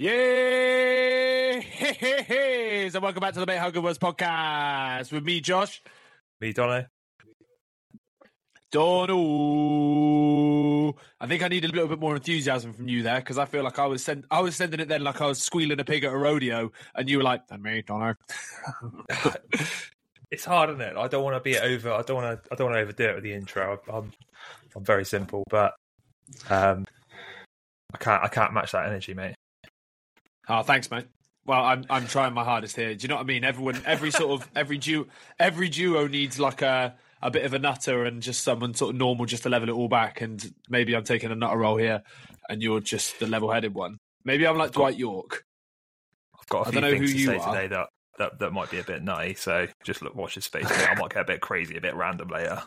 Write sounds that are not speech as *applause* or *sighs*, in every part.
Yay! Hey, hey, hey! So welcome back to the Mate How Good Was podcast with me, Josh. Me, Dono. Dono. I think I need a little bit more enthusiasm from you there because I feel like I was send- I was sending it then like I was squealing a pig at a rodeo, and you were like, "And me, Dono." *laughs* *laughs* it's hard, isn't it? I don't want to be over. I don't want to. I don't want to overdo it with the intro. I'm, I'm very simple, but um, I can't. I can't match that energy, mate. Oh, thanks, mate. Well, I'm I'm trying my hardest here. Do you know what I mean? Everyone, every sort of every duo, every duo needs like a a bit of a nutter and just someone sort of normal just to level it all back. And maybe I'm taking a nutter role here, and you're just the level-headed one. Maybe I'm like Dwight Yorke. I've got a I few don't know things who to you say are. today that, that that might be a bit nutty. So just look, watch his space. I might get a bit crazy, a bit random later.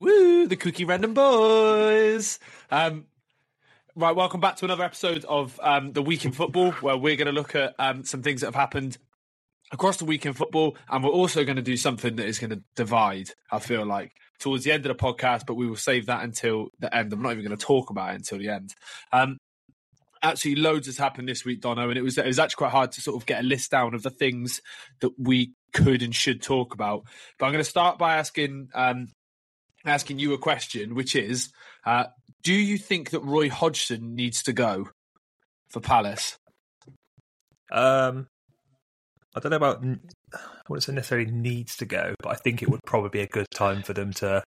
Woo, the Cookie Random Boys. Um, right, welcome back to another episode of um, the Week in Football, where we're going to look at um, some things that have happened across the week in football, and we're also going to do something that is going to divide. I feel like towards the end of the podcast, but we will save that until the end. I'm not even going to talk about it until the end. Um, actually, loads has happened this week, Dono, and it was it was actually quite hard to sort of get a list down of the things that we could and should talk about. But I'm going to start by asking um, asking you a question, which is, uh, do you think that Roy Hodgson needs to go for Palace? Um, I don't know about. I wouldn't say necessarily needs to go, but I think it would probably be a good time for them to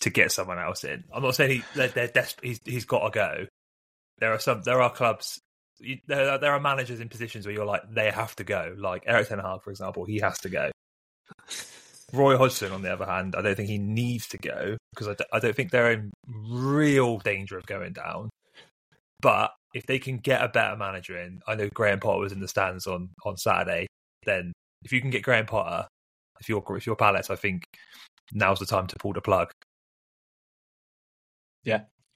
to get someone else in. I'm not saying he, they're, desperate. He's, he's got to go. There are some. There are clubs. You, there, are, there are managers in positions where you're like they have to go. Like Eric Ten Hag, for example, he has to go. Roy Hodgson, on the other hand, I don't think he needs to go because I, d- I don't think they're in real danger of going down. But if they can get a better manager in, I know Graham Potter was in the stands on, on Saturday. Then if you can get Graham Potter, if you're if you're Palace, I think now's the time to pull the plug.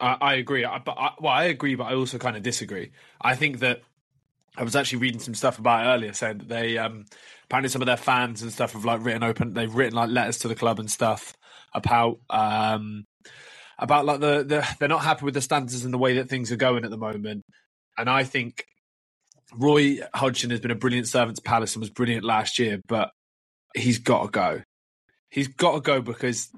I, I agree, I, but I, well, I agree, but I also kind of disagree. I think that I was actually reading some stuff about earlier, saying that they um, apparently some of their fans and stuff have like written open, they've written like letters to the club and stuff about um, about like the, the they're not happy with the standards and the way that things are going at the moment. And I think Roy Hodgson has been a brilliant servant to Palace and was brilliant last year, but he's got to go. He's got to go because,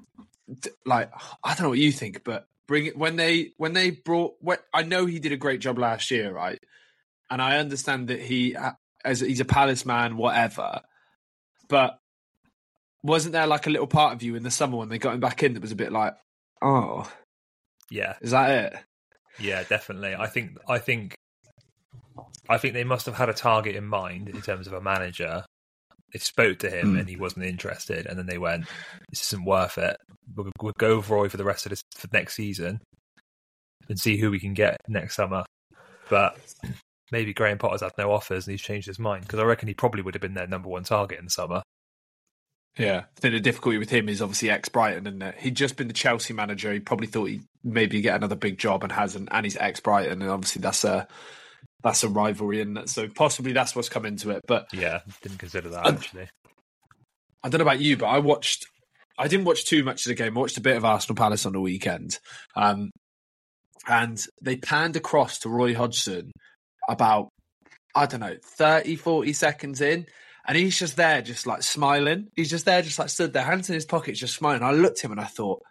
like, I don't know what you think, but bring it when they when they brought. When, I know he did a great job last year, right? And I understand that he uh, as he's a Palace man, whatever. But wasn't there like a little part of you in the summer when they got him back in that was a bit like, oh, Yeah, is that it? yeah, definitely. I think I think I think they must have had a target in mind in terms of a manager. They spoke to him Hmm. and he wasn't interested, and then they went, "This isn't worth it. We'll, we'll go Roy for the rest of this for next season and see who we can get next summer." But maybe Graham Potter's had no offers and he's changed his mind because I reckon he probably would have been their number one target in the summer. Yeah, I think the difficulty with him is obviously ex Brighton, and he'd just been the Chelsea manager. He probably thought he'd maybe get another big job and hasn't, and he's ex Brighton, and obviously that's a that's a rivalry, and so possibly that's what's come into it. But Yeah, didn't consider that Um, actually. I don't know about you, but I watched. I didn't watch too much of the game. I watched a bit of Arsenal Palace on the weekend, um, and they panned across to Roy Hodgson about I don't know 30, 40 seconds in, and he's just there, just like smiling. He's just there, just like stood there, hands in his pockets, just smiling. I looked at him and I thought,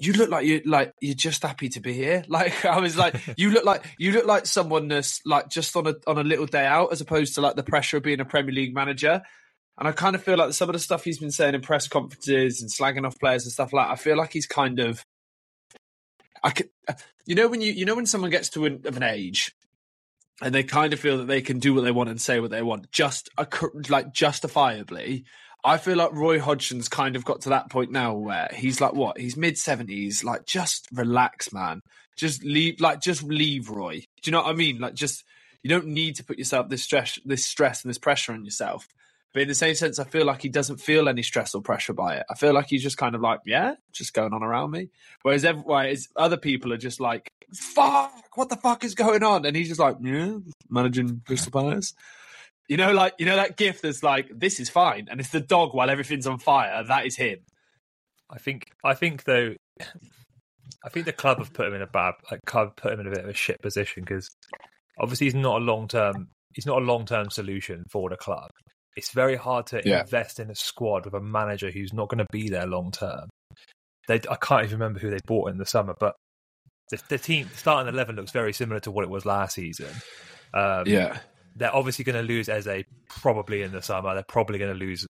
"You look like you like you're just happy to be here." *laughs* Like I was like, *laughs* "You look like you look like someone that's like just on a on a little day out, as opposed to like the pressure of being a Premier League manager." And I kind of feel like some of the stuff he's been saying in press conferences and slagging off players and stuff like, I feel like he's kind of, I could, you know, when you you know when someone gets to an, of an age and they kind of feel that they can do what they want and say what they want, just like justifiably. I feel like Roy Hodgson's kind of got to that point now where he's like, what? He's mid seventies. Like, just relax, man. Just leave. Like, just leave, Roy. Do you know what I mean? Like, just you don't need to put yourself this stress, this stress, and this pressure on yourself. But in the same sense, I feel like he doesn't feel any stress or pressure by it. I feel like he's just kind of like, yeah, just going on around me. Whereas, every, whereas other people are just like, fuck, what the fuck is going on? And he's just like, yeah, managing Crystal Palace. You know, like you know that gif that's like, this is fine, and it's the dog while everything's on fire. That is him. I think I think though I think the club have put him in a bad, like, club put him in a bit of a shit position because obviously he's not a long term, he's not a long term solution for the club. It's very hard to Yeah. invest in a squad with a manager who's not going to be there long term. They, I can't even remember who they bought in the summer, but the, the team the starting eleven looks very similar to what it was last season. Um, Yeah, they're obviously going to lose Eze probably in the summer. They're probably going to lose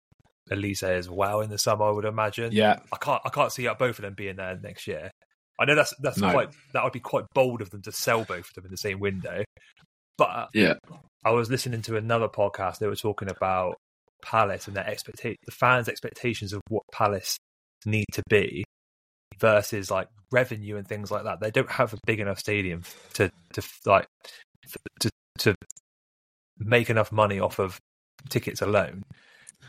Olise as well in the summer. I would imagine. yeah, I can't I can't see both of them being there next year. I know that's that's No. quite that would be quite bold of them to sell both of them in the same window. But yeah, I was listening to another podcast. They were talking about Palace and their expecta- the fans' expectations of what Palace need to be versus like revenue and things like that. They don't have a big enough stadium to to like to to make enough money off of tickets alone.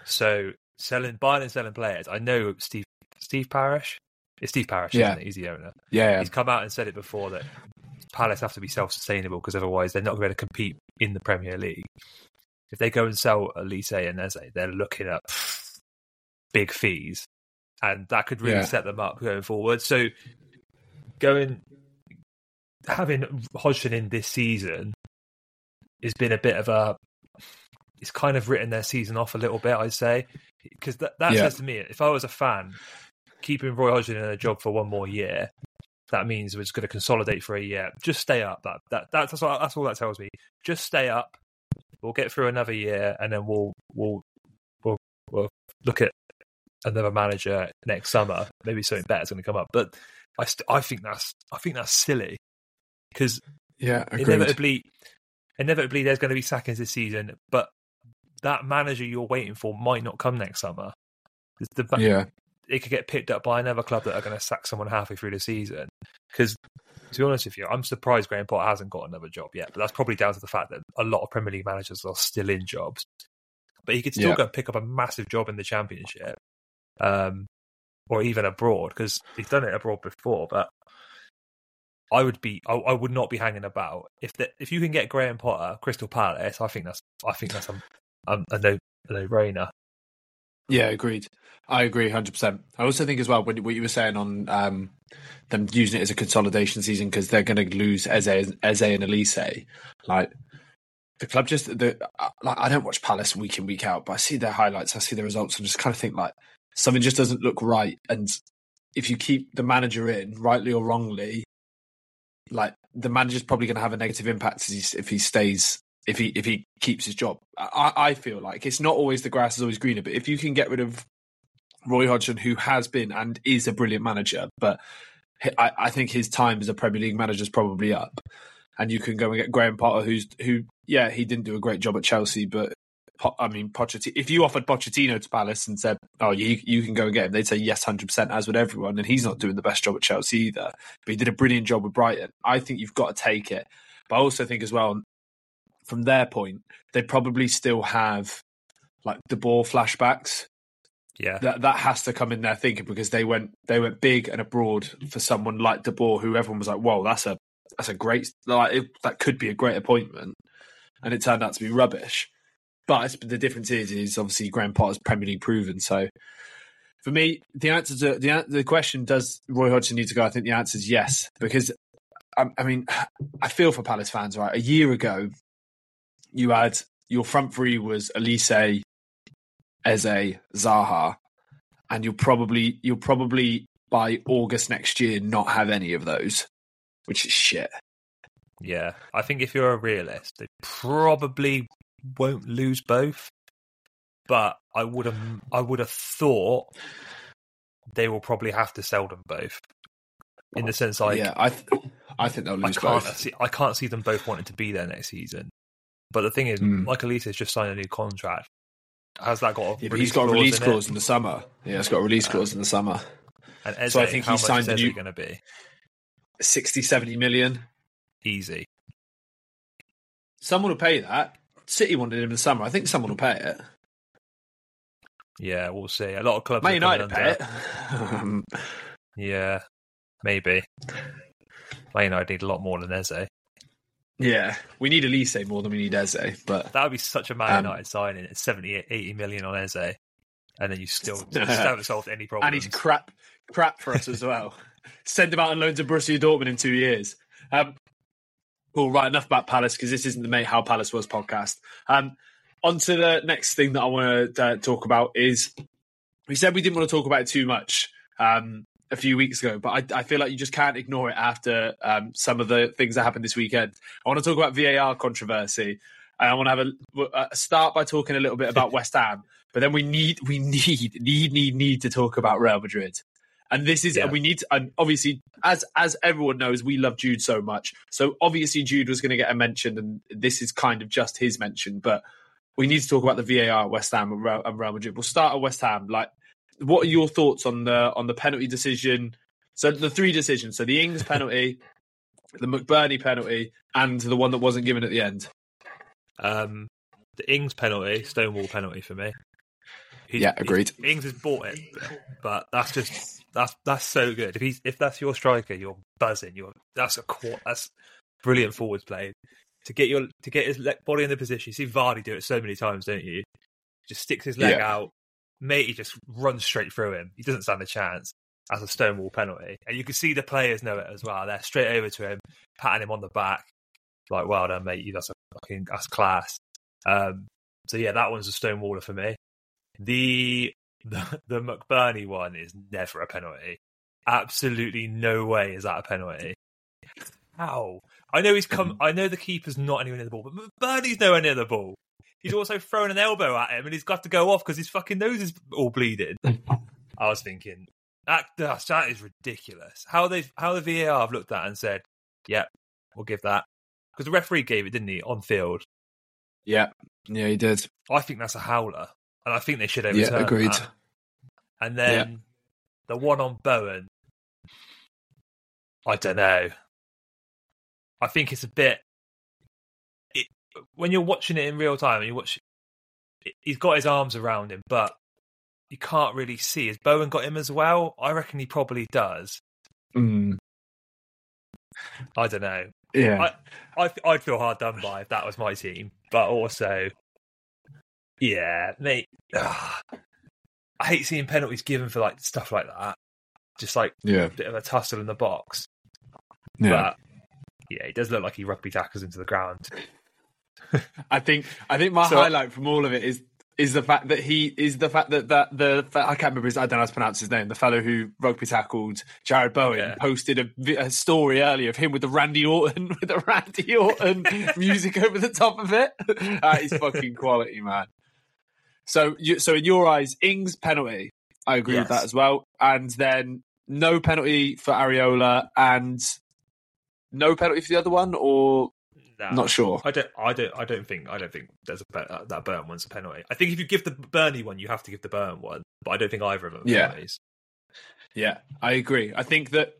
So selling buying and selling players. I know Steve Steve Parish. It's Steve Parish, Yeah. isn't it? He's the owner. yeah, He's come out and said it before that Palace have to be self-sustainable because otherwise they're not going to compete in the Premier League. If they go and sell Olise and Eze, they're looking at big fees, and that could really Yeah. set them up going forward. So, going having Hodgson in this season has been a bit of a. It's kind of written their season off a little bit, I'd say, because that, that Yeah. says to me, if I was a fan, keeping Roy Hodgson in a job for one more year, that means we're just going to consolidate for a year. Just stay up. That that that's that's all, that's all that tells me. Just stay up. We'll get through another year, and then we'll we'll we'll, we'll look at another manager next summer. Maybe something better is going to come up. But I st- I think that's I think that's silly because yeah. Agreed. inevitably inevitably there's going to be sackings this season, but that manager you're waiting for might not come next summer. The, the, Yeah, it could get picked up by another club that are going to sack someone halfway through the season. Because to be honest with you, I'm surprised Graham Potter hasn't got another job yet. But that's probably down to the fact that a lot of Premier League managers are still in jobs. But he could still Yeah. go and pick up a massive job in the Championship, um, or even abroad because he's done it abroad before. But I would be, I, I would not be hanging about if the, if you can get Graham Potter, Crystal Palace. I think that's, I think that's a, a, a no a no brainer. Yeah, agreed. I agree, hundred percent. I also think as well when what you were saying on um, them using it as a consolidation season because they're going to lose Eze, Eze and Olise. Like the club, just the like I don't watch Palace week in week out, but I see their highlights, I see the results, and just kind of think like something just doesn't look right. And if you keep the manager in, rightly or wrongly, like the manager's probably going to have a negative impact if he stays if he if he keeps his job. I, I feel like it's not always the grass is always greener, but if you can get rid of Roy Hodgson, who has been and is a brilliant manager, but I, I think his time as a Premier League manager is probably up, and you can go and get Graham Potter, who's who, yeah, he didn't do a great job at Chelsea, but I mean, Pochettino. If you offered Pochettino to Palace and said, "Oh, you you can go and get him," they'd say yes, hundred percent, as would everyone. And he's not doing the best job at Chelsea either, but he did a brilliant job with Brighton. I think you've got to take it, but I also think as well, from their point, they probably still have like the ball flashbacks. Yeah, That that has to come in their thinking because they went they went big and abroad for someone like De Boer, who everyone was like, "Whoa, that's a that's a great like it, that could be a great appointment," and it turned out to be rubbish. But the difference is, is obviously Graham Potter's Premier League proven. So for me, the answer to the the question: Does Roy Hodgson need to go? I think the answer is yes, because I, I mean, I feel for Palace fans. Right, a year ago, you had your front three was Olise, Eze, Zaha, and you'll probably you'll probably by August next year not have any of those, which is shit. yeah. I think if you're a realist, they probably won't lose both. But I would have, I would have thought they will probably have to sell them both. In the sense, like yeah, I th- I think they'll I lose can't both. see, I can't see them both wanting to be there next season. But the thing is, Mm. Michael Olise's just signed a new contract. Has that got a Yeah, he's got a release in it? clause in the summer. Yeah, it's got a release clause in the summer. And Eze, So I think he signed a new- going to be? 60, 70 million. Easy. Someone will pay that. City wanted him in the summer. I think someone will pay it. Yeah, we'll see. A lot of clubs. Man United pay it. Um, *laughs* Yeah, maybe. Man United need a lot more than Eze. Yeah, we need Olise more than we need Eze, but That would be such a Man Um, United signing. It's 70, 80 million on Eze. And then you still, *laughs* still haven't solved any problem. and he's crap, crap for us as well. *laughs* Send him out on loan to Borussia Dortmund in two years. Um, cool, right, enough about Palace because this isn't the Mate How Palace Was podcast. Um, on to the next thing that I want to uh, talk about is we said we didn't want to talk about it too much um, a few weeks ago, but I, I, feel like you just can't ignore it after um, some of the things that happened this weekend. I want to talk about VAR controversy. And I want to have a, a start by talking a little bit about *laughs* West Ham, but then we need, we need, need, need, need to talk about Real Madrid. And this is, yeah. we need to, and obviously, as as everyone knows, we love Jude so much. So obviously, Jude was going to get a mention, and this is kind of just his mention. But we need to talk about the VAR at West Ham and Real, and Real Madrid. We'll start at West Ham. Like, what are your thoughts on the on the penalty decision? So the three decisions. So the Ings penalty, the McBurnie penalty, and the one that wasn't given at the end. Um, the Ings penalty, Stonewall penalty for me. He's, yeah, agreed. Ings has bought it, but that's just that's that's so good. If he's if that's your striker, you're buzzing. You're that's a that's brilliant forwards play to get your to get his body in the position. You see Vardy do it so many times, don't you? Just sticks his leg yeah. out. Mate, he just runs straight through him. He doesn't stand a chance as a stonewall penalty, and you can see the players know it as well. They're straight over to him, patting him on the back, like, "Well done, mate. You that's a fucking that's class." Um, so yeah, that one's a stonewaller for me. The *laughs* the, the McBurnie one is never a penalty. Absolutely no way is that a penalty. How? I know he's come. I know the keeper's not anywhere near the ball, but McBurnie's nowhere near the ball. He's also thrown an elbow at him, and he's got to go off because his fucking nose is all bleeding. *laughs* I was thinking that that is ridiculous. How they how the VAR have looked at and said, "Yeah, we'll give that," because the referee gave it, didn't he, on field? Yeah, yeah, he did. I think that's a howler and I think they should overturn. Yeah, agreed. That. And then yeah. the one on Bowen, I don't know. I think it's a bit. It, when you're watching it in real time, and you watch, he's got his arms around him, but you can't really see. Has Bowen got him as well? I reckon he probably does. Mm. I don't know. Yeah, I, I I'd feel hard done by if that was my team, but also yeah, mate. Ugh. I hate seeing penalties given for like stuff like that. Just like yeah. a bit of a tussle in the box. Yeah. But yeah, he does look like he rugby tackles into the ground. I think I think my so, highlight from all of it is is the fact that he is the fact that that the I can't remember his I don't know how to pronounce his name. The fellow who rugby tackled Jarrod Bowen yeah. posted a, a, story earlier of him with the Randy Orton *laughs* with the Randy Orton *laughs* music over the top of it. That is fucking quality, man. So, you, so in your eyes, Ings penalty. I agree yes. with that as well. And then no penalty for Areola and no penalty for the other one, or no, not sure. I don't. I don't. I don't think. I don't think there's a uh, that Burn one's a penalty. I think if you give the Bernie one, you have to give the Burn one. But I don't think either of them. yeah. Penalties. Yeah, I agree. I think that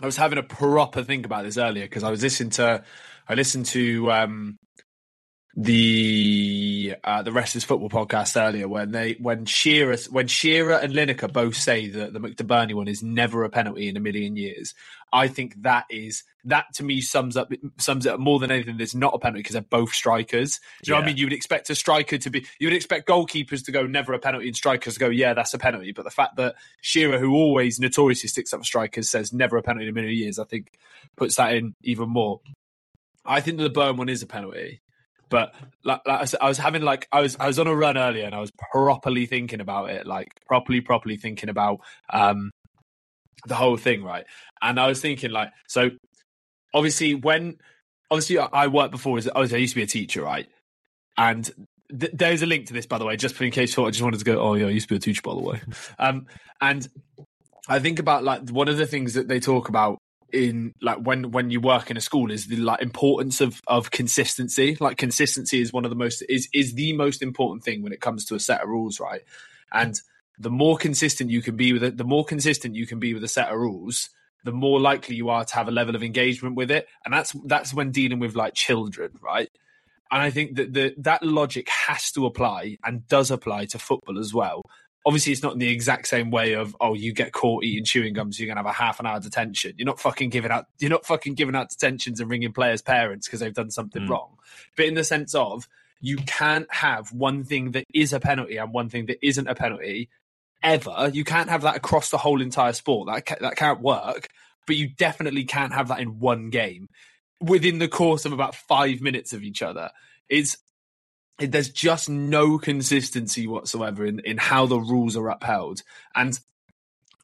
I was having a proper think about this earlier because I was listening to I listened to um, the uh, the Rest Is Football podcast earlier when they when Shearer when Shearer and Lineker both say that the McBurnie one is never a penalty in a million years. I think that is that to me sums up sums it up more than anything. There's not a penalty because they're both strikers. Do you yeah. know what I mean? You would expect a striker to be you would expect goalkeepers to go never a penalty and strikers to go yeah that's a penalty. But the fact that Shearer, who always notoriously sticks up for strikers, says never a penalty in a million years, I think puts that in even more. I think that the Burn one is a penalty. But like, like I, said, I was having like I was I was on a run earlier and I was properly thinking about it, like properly properly thinking about um the whole thing, right? And I was thinking like so obviously when obviously I worked before as I I used to be a teacher, right? And th- there's a link to this by the way, just in case you thought I just wanted to go, oh yeah, I used to be a teacher by the way. *laughs* Um and I think about like one of the things that they talk about in like when when you work in a school is the like importance of of consistency. Like consistency is one of the most is is the most important thing when it comes to a set of rules right? And the more consistent you can be with it the more consistent you can be with a set of rules the more likely you are to have a level of engagement with it. And that's that's when dealing with like children right? And i think that the that logic has to apply and does apply to football as well obviously it's not in the exact same way of oh you get caught eating chewing gums so you're gonna have a half an hour detention you're not fucking giving out you're not fucking giving out detentions and ringing players parents because they've done something mm. wrong but in the sense of you can't have one thing that is a penalty and one thing that isn't a penalty ever. You can't have that across the whole entire sport. That ca- that can't work. But you definitely can't have that in one game within the course of about five minutes of each other. It's there's just no consistency whatsoever in, in how the rules are upheld. And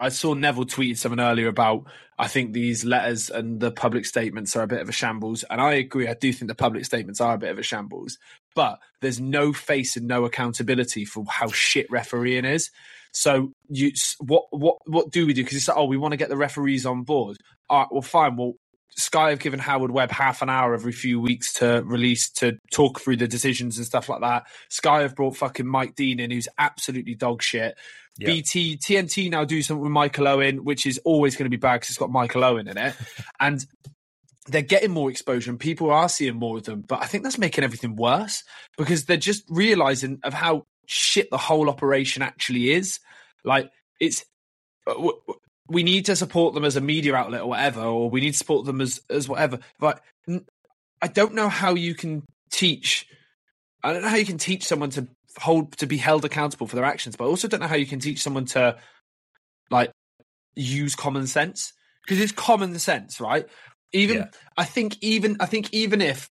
I saw Neville tweeted something earlier about I think these letters and the public statements are a bit of a shambles, and I agree. I do think the public statements are a bit of a shambles, but there's no face and no accountability for how shit refereeing is. So you, what, what, what do we do? Because it's like, oh, we want to get the referees on board. All right, well, fine. Well, Sky have given Howard Webb half an hour every few weeks to release to talk through the decisions and stuff like that. Sky have brought fucking Mike Dean in, who's absolutely dog shit. Yeah. BT TNT now do something with Michael Owen, which is always going to be bad because it's got Michael Owen in it, *laughs* and they're getting more exposure and people are seeing more of them. But I think that's making everything worse because they're just realizing of how shit the whole operation actually is. Like it's uh, we need to support them as a media outlet or whatever, or we need to support them as as whatever. But I don't know how you can teach. I don't know how you can teach someone to hold to be held accountable for their actions, but I also don't know how you can teach someone to like use common sense because it's common sense, right? Even yeah. I think even I think even if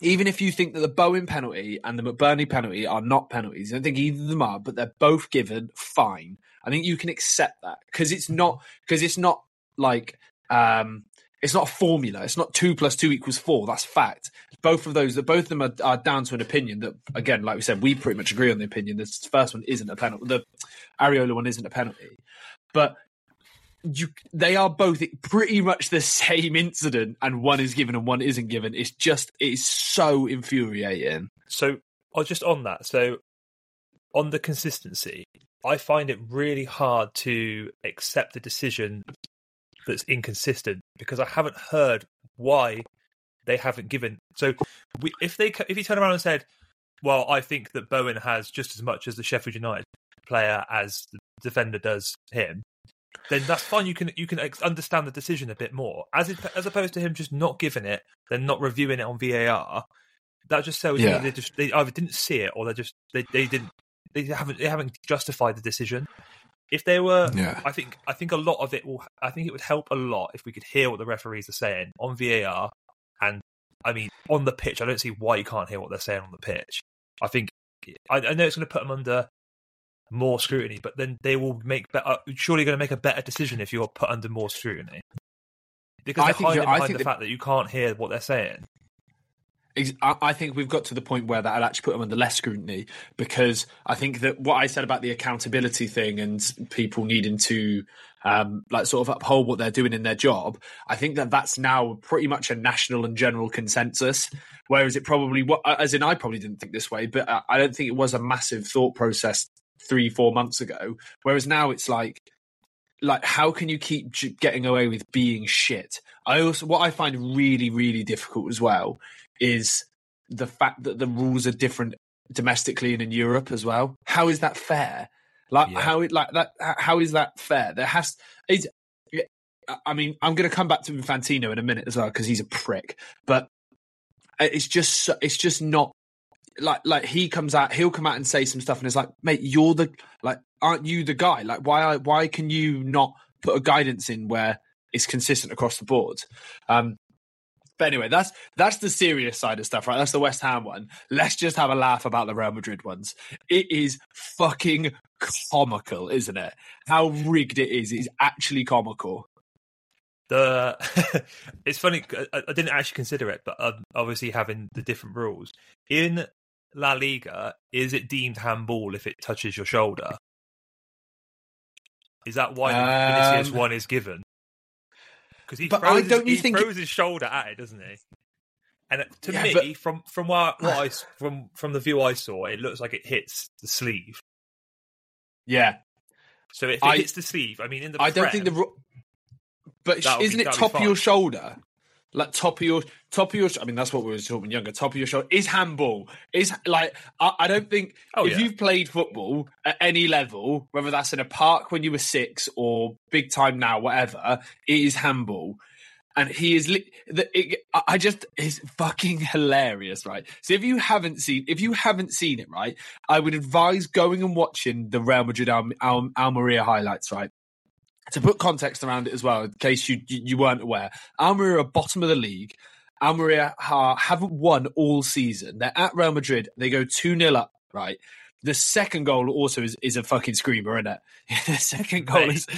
even if you think that the Bowen penalty and the McBurnie penalty are not penalties, I don't think either of them are, but they're both given fine. I think you can accept that because it's not because it's not like um it's not a formula. It's not two plus two equals four. That's fact. Both of those, both of them are, are, down to an opinion that, again, like we said, we pretty much agree on the opinion. This first one isn't a penalty. The Areola one isn't a penalty, but you, they are both pretty much the same incident, and one is given and one isn't given. It's just, it's so infuriating. So, was just on that. So, on the consistency, I find it really hard to accept a decision that's inconsistent because I haven't heard why they haven't given. So, we, if they if he turned around and said, "Well, I think that Bowen has just as much as the Sheffield United player as the defender does him," then that's fine. You can you can understand the decision a bit more, as it, as opposed to him just not giving it, then not reviewing it on VAR. That just shows yeah. they just they either didn't see it or they just they, they didn't they haven't they haven't justified the decision. If they were, yeah. I think I think a lot of it will. I think it would help a lot if we could hear what the referees are saying on VAR, and I mean on the pitch. I don't see why you can't hear what they're saying on the pitch. I think I, I know it's going to put them under more scrutiny, but then they will make better. Uh, surely going to make a better decision if you're put under more scrutiny because they're hiding behind the fact that you can't hear what they're saying. I think we've got to the point where that'll actually put them under less scrutiny because I think that what I said about the accountability thing and people needing to um, like sort of uphold what they're doing in their job, I think that that's now pretty much a national and general consensus. Whereas it probably, as in, I probably didn't think this way, but I don't think it was a massive thought process three, four months ago. Whereas now it's like, like how can you keep getting away with being shit? I also what I find really, really difficult as well is the fact that the rules are different domestically and in Europe as well. How is that fair? Like yeah. how it like that? How is that fair? There has is. I mean, I'm going to come back to Infantino in a minute as well because he's a prick. But it's just it's just not like like he comes out he'll come out and say some stuff and it's like mate you're the like aren't you the guy like why why can you not put a guidance in where it's consistent across the board um but anyway, that's that's the serious side of stuff, right? That's the West Ham one. Let's just have a laugh about the Real Madrid ones. It is fucking comical, isn't it? How rigged it is. It's actually comical. The *laughs* it's funny. I, I, didn't actually consider it, but um, obviously having the different rules in La Liga, is it deemed handball if it touches your shoulder? Is that why the Vinicius um, one is given? Because he, throws, his, he throws it... his shoulder at it, doesn't he? And to yeah, me, but... from from what, what *sighs* I from from the view I saw, it looks like it hits the sleeve. Yeah. So if it I, hits the sleeve, I mean, in the I don't think the. But isn't be, it top of your shoulder? Like top of your top of your. I mean, that's what we were talking younger. Top of your shoulder is handball. Is like I, I don't think oh, if yeah. you've played football at any level, whether that's in a park when you were six or big time now, whatever, it is handball. and he is. Li- the, it, I just is fucking hilarious, right? So if you haven't seen, if you haven't seen it, right, I would advise going and watching the Real Madrid Al, Al, Almeria highlights, right. To put context around it as well, in case you you, weren't aware, Almeria are bottom of the league. Almeria ha, haven't won all season. They're at Real Madrid. They go 2 0 up, right? The second goal also is, is a fucking screamer, isn't it? *laughs* the second goal Mate, is. *laughs*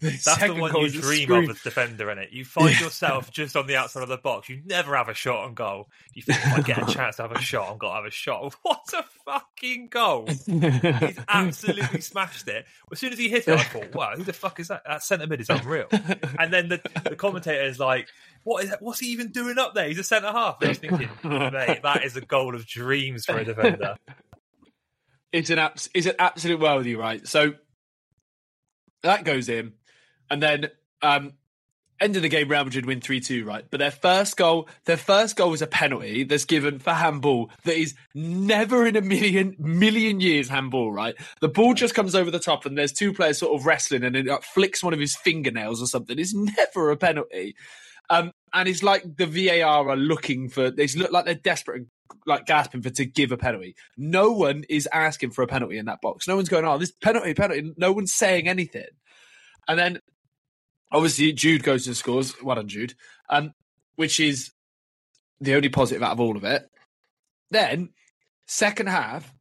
The That's the one you dream of as defender, in it. You *laughs* find yourself just on the outside of the box. You never have a shot on goal. You think, if I get a chance to have a shot, I've got to have a shot. What a fucking goal! He's absolutely smashed it. As soon as he hit it, I thought, wow, who the fuck is that? That centre mid is unreal. And then the, the commentator is like, what is that? What's he even doing up there? He's a centre half. I was thinking, mate, that is a goal of dreams for a defender. It's an abs- it's an absolute you, right? So that goes in, and then um end of the game, Real Madrid win three two, right? But their first goal, their first goal was a penalty that's given for handball that is never in a million million years handball, right? The ball just comes over the top, and there's two players sort of wrestling, and it like, flicks one of his fingernails or something. It's *laughs* never a penalty. Um, and it's like the VAR are looking for. They look like they're desperate and like gasping for to give a penalty. No one is asking for a penalty in that box. No one's going, "Oh, this penalty, penalty." No one's saying anything. And then obviously Jude goes and scores. Well done, Jude. Um, which is the only positive out of all of it. Then second half.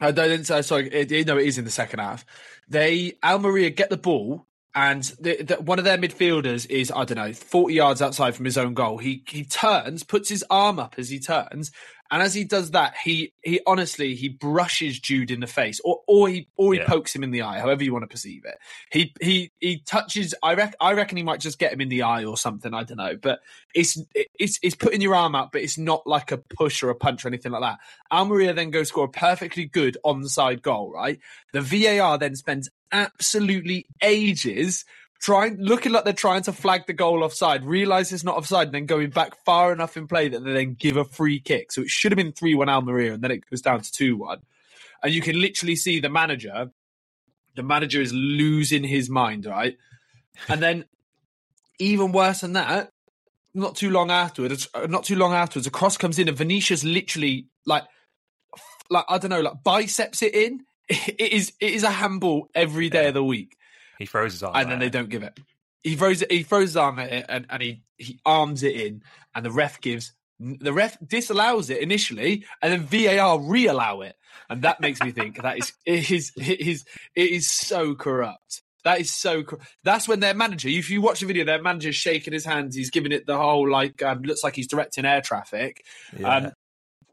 I don't. uh, Sorry, it, no, it is in the second half. They Almeria get the ball, and the, the, one of their midfielders is I don't know forty yards outside from his own goal. He he turns, puts his arm up as he turns, and as he does that, he he honestly he brushes Jude in the face, or or he or he Yeah. pokes him in the eye, however you want to perceive it. He he he touches. I reckon I reckon he might just get him in the eye or something. I don't know, but it's it's it's putting your arm out, but it's not like a push or a punch or anything like that. Almeria then goes score a perfectly good onside goal. Right, the VAR then spends absolutely ages trying looking like they're trying to flag the goal offside, realize it's not offside, and then going back far enough in play that they then give a free kick. So it should have been 3 1 Almeria, and then it goes down to 2 1. And you can literally see the manager, the manager is losing his mind, right? And then even worse than that, not too long afterwards, not too long afterwards, a cross comes in and Vinicius literally like, like I don't know, like biceps it in. *laughs* It is it is a handball every day of the week He throws his arm. and then they don't give it. He throws it. He throws his arm at it, and, and he he arms it in, and the ref gives the ref disallows it initially, and then VAR re-allow it, and that makes me think that is it is it is it is so corrupt. That is so. Cor- That's when their manager. If you watch the video, their manager's shaking his hands. He's giving it the whole like um, looks like he's directing air traffic. Yeah. Um,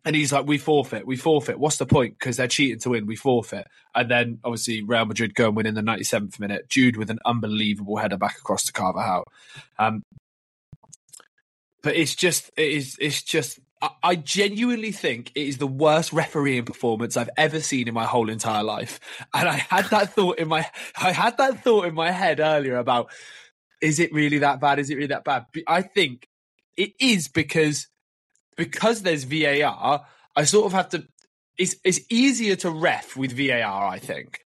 and he's like, "We forfeit, we forfeit. What's the point? Because they're cheating to win. We forfeit." And then obviously Real Madrid go and win in the 97th minute. Jude with an unbelievable header back across to Carvajal. Um, but it's just, it is, it's just. I, I genuinely think it is the worst refereeing performance I've ever seen in my whole entire life. And I had that thought in my, I had that thought in my head earlier about, is it really that bad? Is it really that bad? I think it is because because there's VAR, I sort of have to. It's it's easier to ref with VAR. I think.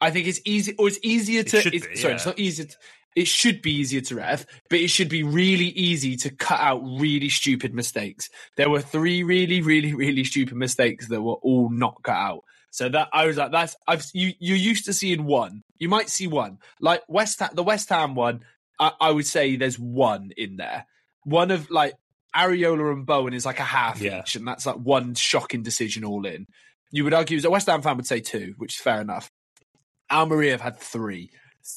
I think it's easy, or it's easier to. should it's, be, sorry, yeah. it's not easier. To, it should be easier to ref, but it should be really easy to cut out really stupid mistakes. There were three really, really, really stupid mistakes that were all not cut out. So that I was like, that's I've you you're used to seeing one. You might see one like West Ham, the West Ham one. I, I would say there's one in there. One of like Areola and Bowen is like a half Yeah. each, and that's like one shocking decision all in. You would argue, as a West Ham fan would say two, which is fair enough. Almeria have had three,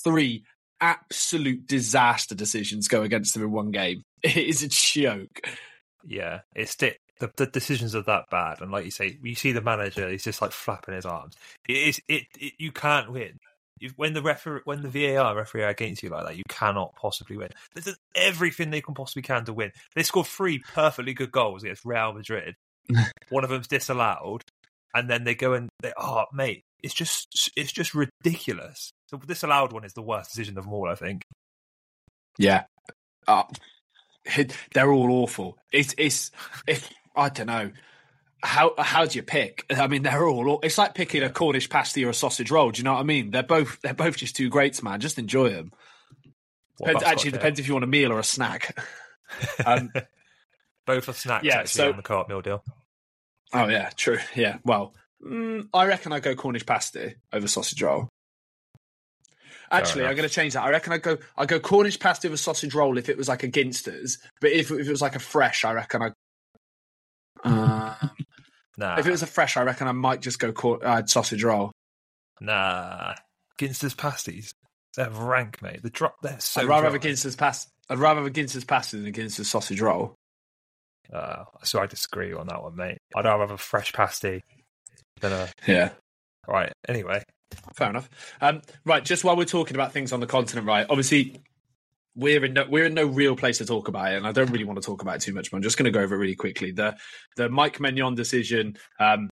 three absolute disaster decisions go against them in one game. *laughs* It is a joke. Yeah, it's di- the the decisions are that bad, and like you say, you see the manager, he's just like flapping his arms. It is it, it you can't win. When the refer when the VAR referee are against you like that, you cannot possibly win. This is everything they can possibly can to win. They scored three perfectly good goals against Real Madrid. *laughs* One of them's disallowed, and then they go and they oh mate, it's just it's just ridiculous. So the disallowed one is the worst decision of them all, I think. Yeah, uh, they're all awful. It's it's if I don't know how how do you pick? I mean, they're all. It's like picking a Cornish pasty or a sausage roll. Do you know what I mean? They're both they're both just two greats, man. Just enjoy them. Depends, actually, depends if you want a meal or a snack. *laughs* Um. *laughs* Both are snacks yeah, actually so- on the co-op meal deal. oh yeah, true. Yeah, well, mm, I reckon I go Cornish pasty over sausage roll. Actually, I'm going to change that. I reckon I go I go Cornish pasty over sausage roll if it was like a Ginsters, but if, if it was like a fresh, I reckon I. Uh, Nah, if it was a fresh, I reckon I might just go cor- uh, sausage roll. nah. Ginster's pasties, they're rank, mate. The drop, they're so. I'd rather have a dry. Ginsters pas- I'd rather have a Ginsters pasty than a Ginsters sausage roll. Uh, so I disagree on that one, mate. I'd rather have a fresh pasty than a. Yeah. Right. Anyway, Fair enough. Um, right, just while we're talking about things on the continent, right? Obviously, we're in no, we're in no real place to talk about it, and I don't really want to talk about it too much. But I'm just going to go over it really quickly. The the Mike Maignan decision, um,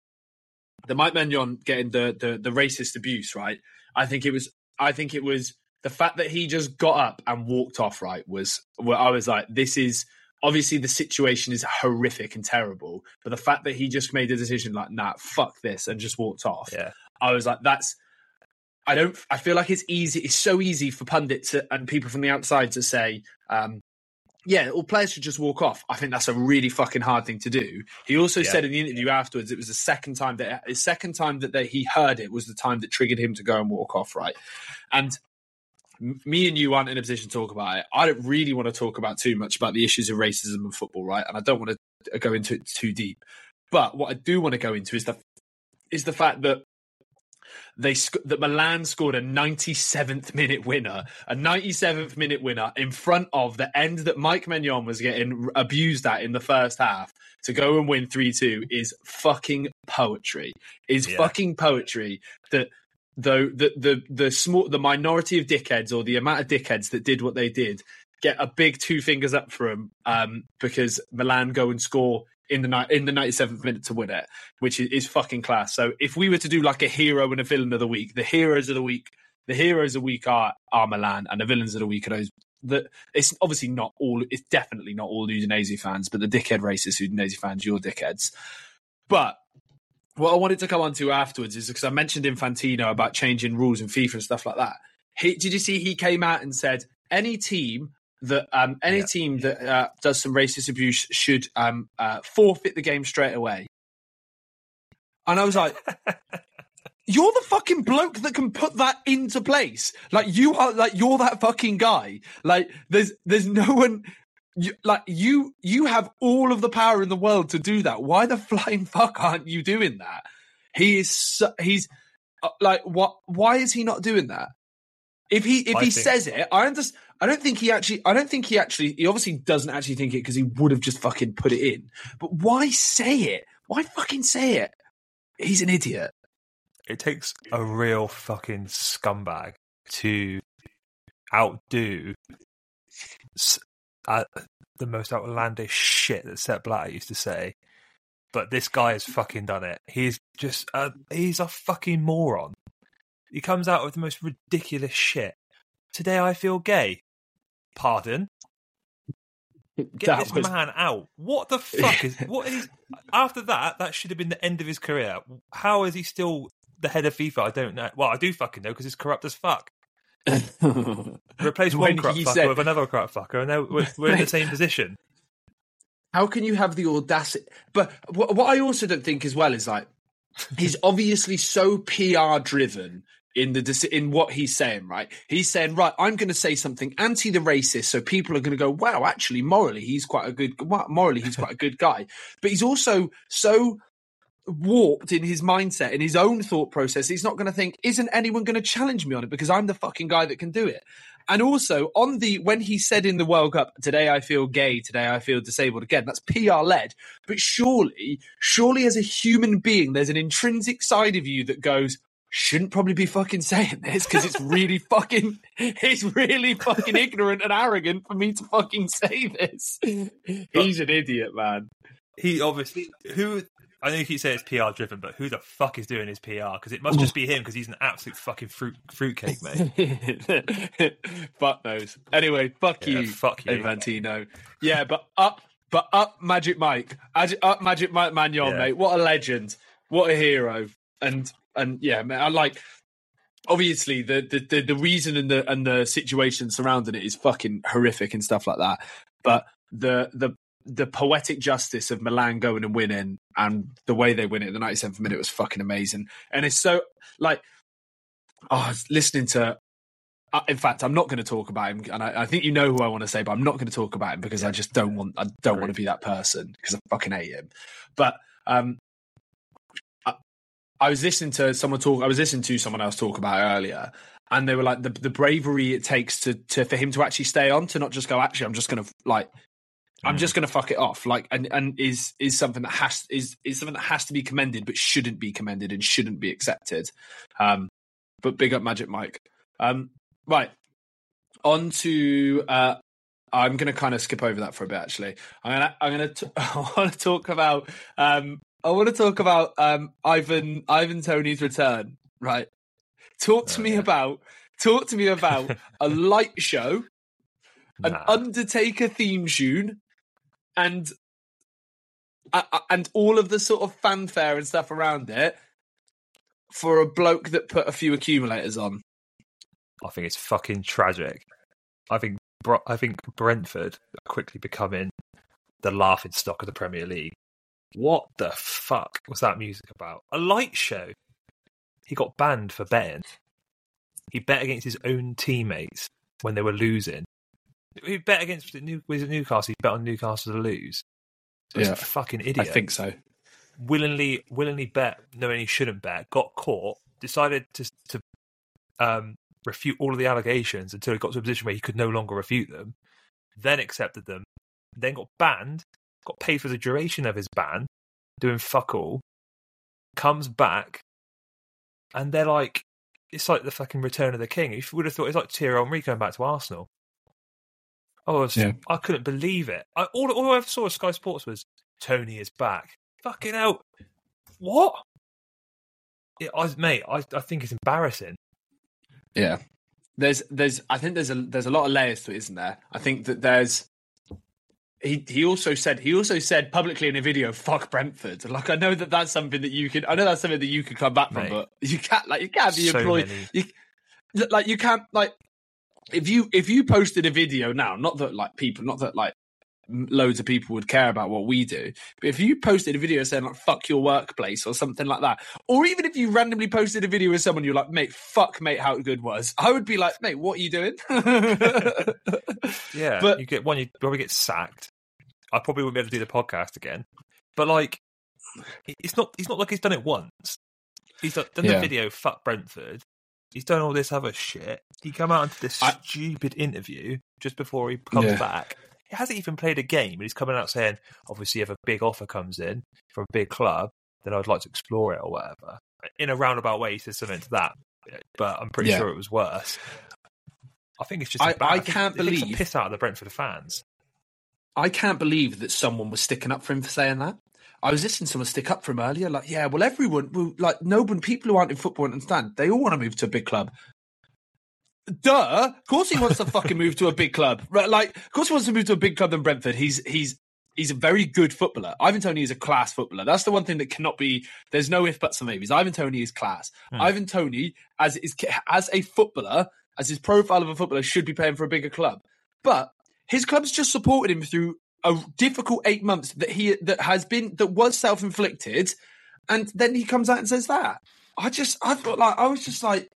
the Mike Maignan getting the, the the racist abuse, right? I think it was. I think it was the fact that he just got up and walked off. Right was where I was like, this is. Obviously, the situation is horrific and terrible, but the fact that he just made a decision like, "Nah, fuck this," and just walked off, yeah, I was like, that's. I don't. I feel like it's easy. It's so easy for pundits to, and people from the outside to say, um, "Yeah, all players should just walk off." I think that's a really fucking hard thing to do. He also Yeah. said in the interview afterwards, it was the second time that the second time that they, he heard it was the time that triggered him to go and walk off. Right, and me and you aren't in a position to talk about it. I don't really want to talk about too much about the issues of racism and football, right? And I don't want to go into it too deep. But what I do want to go into is the is the fact that they sc- that Milan scored a 97th minute winner, a 97th minute winner in front of the end that Mike Maignan was getting abused at in the first half to go and win 3-2 is fucking poetry. Is Yeah. fucking poetry that though the the the small the minority of dickheads or the amount of dickheads that did what they did get a big two fingers up for them um, because Milan go and score in the ni- in the 97th minute to win it, which is, is fucking class. So if we were to do like a hero and a villain of the week, the heroes of the week, the heroes of the week are are Milan, and the villains of the week are those. That it's obviously not all. It's definitely not all Udinese fans, but the dickhead racist Udinese fans, you're dickheads. But what I wanted to come on to afterwards is because I mentioned Infantino about changing rules in FIFA and stuff like that. He, did you see he came out and said any team that um, any Yeah. team that uh, does some racist abuse should um, uh, forfeit the game straight away? And I was like, *laughs* "You're the fucking bloke that can put that into place. Like you are, like you're that fucking guy. Like there's there's no one." You, like you, you have all of the power in the world to do that. Why the flying fuck aren't you doing that? He is, so, he's uh, like, what? Why is he not doing that? If he if I he think- says it, I understand. I don't think he actually. I don't think he actually. He obviously doesn't actually think it because he would have just fucking put it in. But why say it? Why fucking say it? He's an idiot. it takes a real fucking scumbag to outdo uh, the most outlandish shit that Sepp Blatter used to say. But this guy has fucking done it. He's just he's a fucking moron. He comes out with the most ridiculous shit. Today I feel gay. Pardon? Get That this was- man out. What the fuck is *laughs* what is after that, that should have been the end of his career. How is he still the head of FIFA? I don't know. Well, I do fucking know because he's corrupt as fuck. *laughs* Replace one corrupt fucker said- with another corrupt fucker, and now we're, we're in the same *laughs* position. How can you have the audacity? But what, what I also don't think as well is like he's obviously so PR driven in the in what he's saying. Right, he's saying right, I'm going to say something anti the racist, so people are going to go, wow, actually morally he's quite a good morally he's quite a good guy. But he's also so warped in his mindset in his own thought process he's not going to think isn't anyone going to challenge me on it because i'm the fucking guy that can do it and also on the when he said in the world cup today i feel gay today i feel disabled again that's pr led but surely surely as a human being there's an intrinsic side of you that goes shouldn't probably be fucking saying this because it's really *laughs* fucking it's really fucking ignorant and arrogant for me to fucking say this he's an idiot man He obviously who I know you keep saying it's PR driven, but who the fuck is doing his PR? Because it must just be him because he's an absolute fucking fruit fruitcake, mate. *laughs* fuck knows. Anyway, fuck Yeah, you, fuck you. Infantino. Yeah, but up, but up, Magic Mike, up, Magic Mike Maignan, Yeah. mate. What a legend! What a hero! And and yeah, man, I like. obviously the, the the the reason and the and the situation surrounding it is fucking horrific and stuff like that. But the the the poetic justice of Milan going and winning and the way they win it in the 97th minute was fucking amazing. And it's so like oh, I was listening to uh, in fact, I'm not going to talk about him, and I, I, think you know who I want to say, but I'm not going to talk about him because yeah. I just don't want. I don't want to be that person because I fucking hate him. But um, I, was listening to someone talk. I was listening to someone else talk about earlier, and they were like the the bravery it takes to to for him to actually stay on, to not just go. Actually, I'm just going to like. I'm mm. just going to fuck it off, like, and and is is something that has is is something that has to be commended, but shouldn't be commended and shouldn't be accepted. Um, but big up Magic Mike. Um, Right. On to uh, I'm going to kind of skip over that for a bit. Actually, I'm going to I'm going to *laughs* I want to talk about um I want to talk about um Ivan Ivan Toney's return. Right. Talk to oh, me yeah. about talk to me about a *laughs* light show, nah. an Undertaker theme tune, and uh, and all of the sort of fanfare and stuff around it for a bloke that put a few accumulators on. I think it's fucking tragic. I think I think Brentford are quickly becoming the laughing stock of the Premier League. What the fuck was that music about? A light show. He got banned for betting. He bet against his own teammates when they were losing. He bet against New, was it Newcastle. He bet on Newcastle to lose. So yeah, fucking idiot. I think so. Willingly, willingly bet knowing he shouldn't bet. Got caught. Decided to to um, refute all of the allegations until he got to a position where he could no longer refute them, then accepted them, then got banned, got paid for the duration of his ban, doing fuck all, comes back, and they're like, it's like the fucking return of the king. You would have thought it's like Thierry Henry going back to Arsenal. I was, yeah. I couldn't believe it. I, all, all I ever saw of Sky Sports was Toney is back. Fucking hell, what? Yeah, I, mate, I, I think it's embarrassing. Yeah. There's there's I think there's a there's a lot of layers to it, isn't there? I think that there's he he also said he also said publicly in a video fuck Brentford. Like I know that that's something that you can I know that's something that you could come back from, Mate, but you can't like you can't be so employed. You, like you can't like if you if you posted a video now, not that like people, not that like loads of people would care about what we do. But if you posted a video saying like "fuck your workplace" or something like that, or even if you randomly posted a video with someone you're like, "Mate, fuck, mate, how good was," I would be like, "Mate, what are you doing?" *laughs* yeah, but you get one, you probably get sacked. I probably wouldn't be able to do the podcast again. But like, it's not. It's not like he's done it once. He's done yeah. the video "fuck Brentford." He's done all this other shit. He come out into this I, stupid interview just before he comes yeah. back he hasn't even played a game, and he's coming out saying, obviously, if a big offer comes in from a big club, then I'd like to explore it or whatever. In a roundabout way, he says something to that, but I'm pretty yeah. sure it was worse. I think it's just. I, I can't believe piss out of the Brentford fans. I can't believe that someone was sticking up for him for saying that. I was listening to someone stick up for him earlier, like, yeah, well, everyone, well, like, no one, people who aren't in football understand. They all want to move to a big club. Duh! Of course he wants to fucking move to a big club. Right? Like, of course he wants to move to a big club than Brentford. He's he's he's a very good footballer. Ivan Toney is a class footballer. That's the one thing that cannot be. There's no if buts or maybes. Ivan Toney is class. Hmm. Ivan Toney, as is as a footballer, as his profile of a footballer, should be playing for a bigger club. But his club's just supported him through a difficult eight months that he that has been that was self inflicted, and then he comes out and says that. I just I thought like I was just like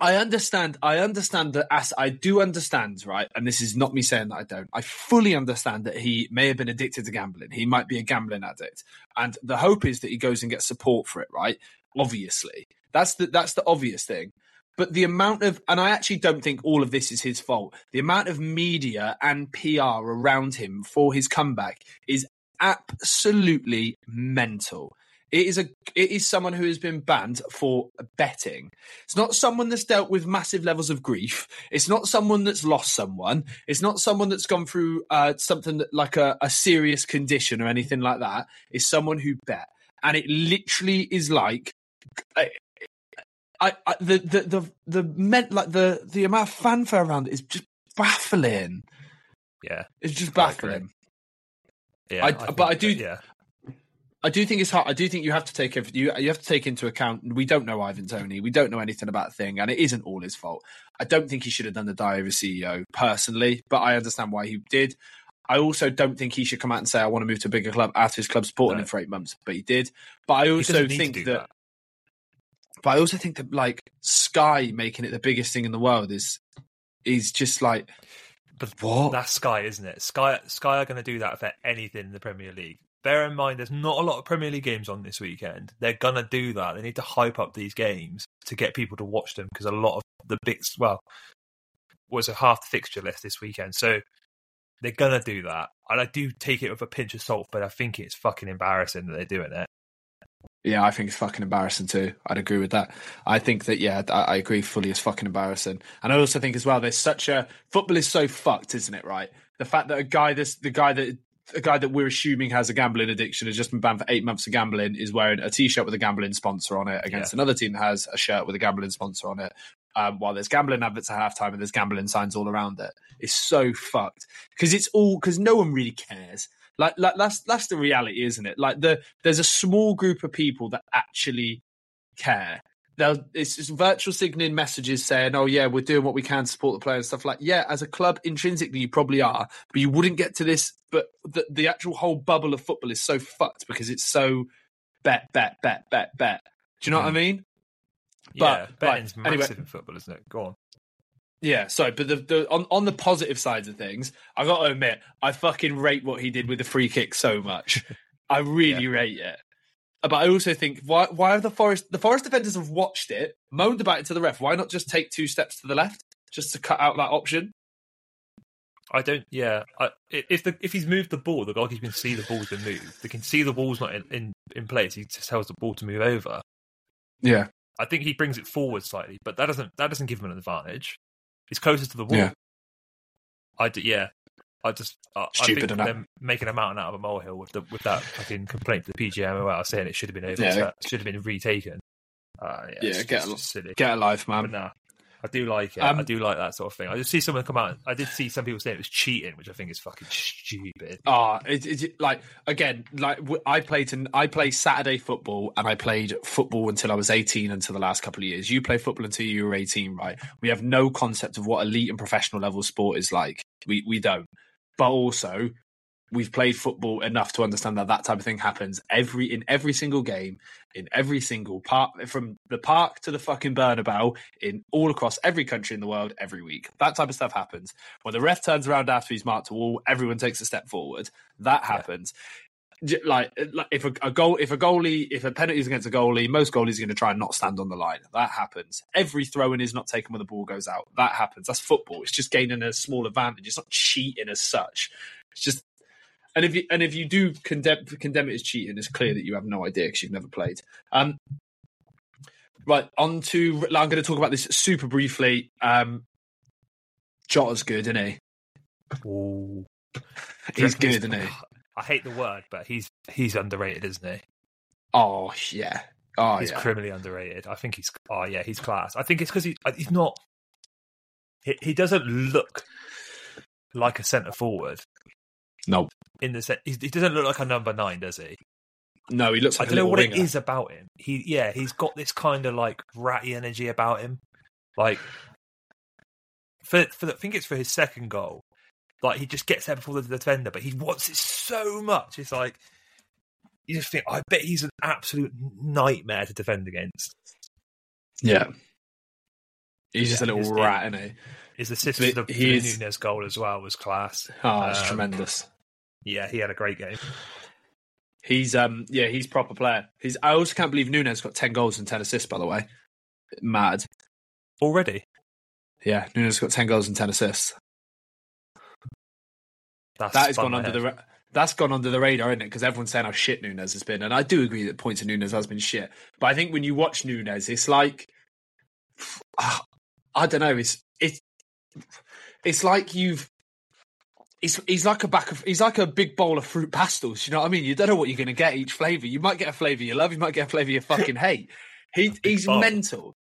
I understand. I understand that as I do understand, right? And this is not me saying that I don't. I fully understand that he may have been addicted to gambling. He might be a gambling addict, and the hope is that he goes and gets support for it. Right? Obviously, that's the that's the obvious thing. But the amount of, and I actually don't think all of this is his fault. The amount of media and PR around him for his comeback is absolutely mental. It is a it is someone who has been banned for betting. It's not someone that's dealt with massive levels of grief. It's not someone that's lost someone. It's not someone that's gone through uh, something that, like a, a serious condition or anything like that. It's someone who bet, and it literally is like. I, I, the the the the meant like the the amount of fanfare around it is just baffling. Yeah, it's just baffling. Yeah, I, I but I do. yeah, I do think it's hard. I do think you have to take you you have to take into account. We don't know Ivan Toney. We don't know anything about thing, and it isn't all his fault. I don't think he should have done the die over CEO personally, but I understand why he did. I also don't think he should come out and say I want to move to a bigger club after his club supporting No. him for eight months, but he did. But I also doesn't need to think do that, but I also think that like Sky making it the biggest thing in the world is is just like But what? That's Sky, isn't it? Sky Sky are going to do that for anything in the Premier League. Bear in mind, there's not a lot of Premier League games on this weekend. They're going to do that. They need to hype up these games to get people to watch them because a lot of the big, well, was a half the fixture list this weekend. So they're going to do that. And I do take it with a pinch of salt, but I think it's fucking embarrassing that they're doing it. Yeah, I think it's fucking embarrassing too. I'd agree with that. I think that yeah, I, I agree fully. It's fucking embarrassing, and I also think as well. There's such a football is so fucked, isn't it? Right, the fact that a guy this the guy that a guy that we're assuming has a gambling addiction has just been banned for eight months of gambling is wearing a t-shirt with a gambling sponsor on it against another team that has a shirt with a gambling sponsor on it. Um, while there's gambling adverts at halftime and there's gambling signs all around it, it's so fucked because it's all because no one really cares. Like, like that's that's the reality, isn't it? Like the there's a small group of people that actually care. They'll it's just virtual signaling messages saying, "Oh yeah, we're doing what we can to support the player and stuff like." Yeah, as a club, intrinsically you probably are, but you wouldn't get to this. But the the actual whole bubble of football is so fucked because it's so bet, bet, bet, bet, bet. Do you know what hmm. I mean? yeah, But, betting's right, anyway. massive in football, isn't it? Go on. Yeah, sorry, but the, the on on the positive sides of things, I got to admit, I fucking rate what he did with the free kick so much. *laughs* I really rate it. But I also think why why have the forest the forest defenders have watched it, moaned about it to the ref? Why not just take two steps to the left just to cut out that option? I don't. Yeah, I, if the if he's moved the ball, the goalkeeper can see the ball's been moved. They can see the ball's not in, in, in place. He just tells the ball to move over. Yeah, I think he brings it forward slightly, but that doesn't that doesn't give him an advantage. He's closer to the wall. Yeah. I d- yeah. I just I, I think making a mountain out of a molehill with the with that fucking complaint to the PGMOL saying it should have been over, Yeah. should have been retaken. Uh, yeah, Yeah, it's get just a- get a life, But man. nah, I do like it. Um, I do like that sort of thing. I just see someone come out. I did see some people saying it was cheating, which I think is fucking stupid. Ah, it, it, like again, like I played to, I play Saturday football, and I played football until I was eighteen. Until the last couple of years, you play football until you were eighteen, right? We have no concept of what elite and professional level sport is like. We we don't. But also, we've played football enough to understand that that type of thing happens every in every single game, in every single part, from the park to the fucking Bernabeu, in all across every country in the world, every week. That type of stuff happens. When the ref turns around after he's marked a wall, everyone takes a step forward. That happens. J- Like, uh, like if a, a goal, if a goalie, if a penalty is against a goalie, most goalies are going to try and not stand on the line. That happens. Every throw in is not taken when the ball goes out. That happens. That's football. It's just gaining a small advantage. It's not cheating as such. It's just, and if you and if you do condemn condemn it as cheating, it's clear that you have no idea because you've never played. Um, right on to. I'm going to talk about this super briefly. Um, Jota's good, isn't he? Ooh. He's good, isn't he? I hate the word, but he's he's underrated, isn't he? Oh yeah. Oh he's yeah. criminally underrated. I think he's oh yeah, he's class. I think it's because he, uh, he's not. He, he doesn't look like a centre forward no, in the set. He doesn't look like a number nine, does he? no, he looks I like don't a know what it is about him. He yeah, he's got this kind of like ratty energy about him. Like for for the, I think it's for his second goal. Like he just gets there before the defender, but he wants it so much. It's like you just think, I bet he's an absolute nightmare to defend against. Yeah. He's just a little he's- rat, isn't he? His assist But for the, the Nunez goal as well was class. Oh, it's Um, tremendous. Yeah, he had a great game. He's um yeah, he's proper player. He's I also can't believe Nunez got ten goals and ten assists, by the way. Mad. Already, Yeah, Nunez got ten goals and ten assists. that's That has gone under head. the ra- that's gone under the radar, isn't it? Because everyone's saying how shit Nunez has been, and I do agree that points of Nunez has been shit. But I think when you watch Nunez, it's like *sighs* I don't know. It's it's it's like you've. He's, he's like a back of he's like a big bowl of fruit pastels. You know what I mean? You don't know what you're going to get each flavor. You might get a flavor you love. You might get a flavor you fucking hate. He he's bowl. mental.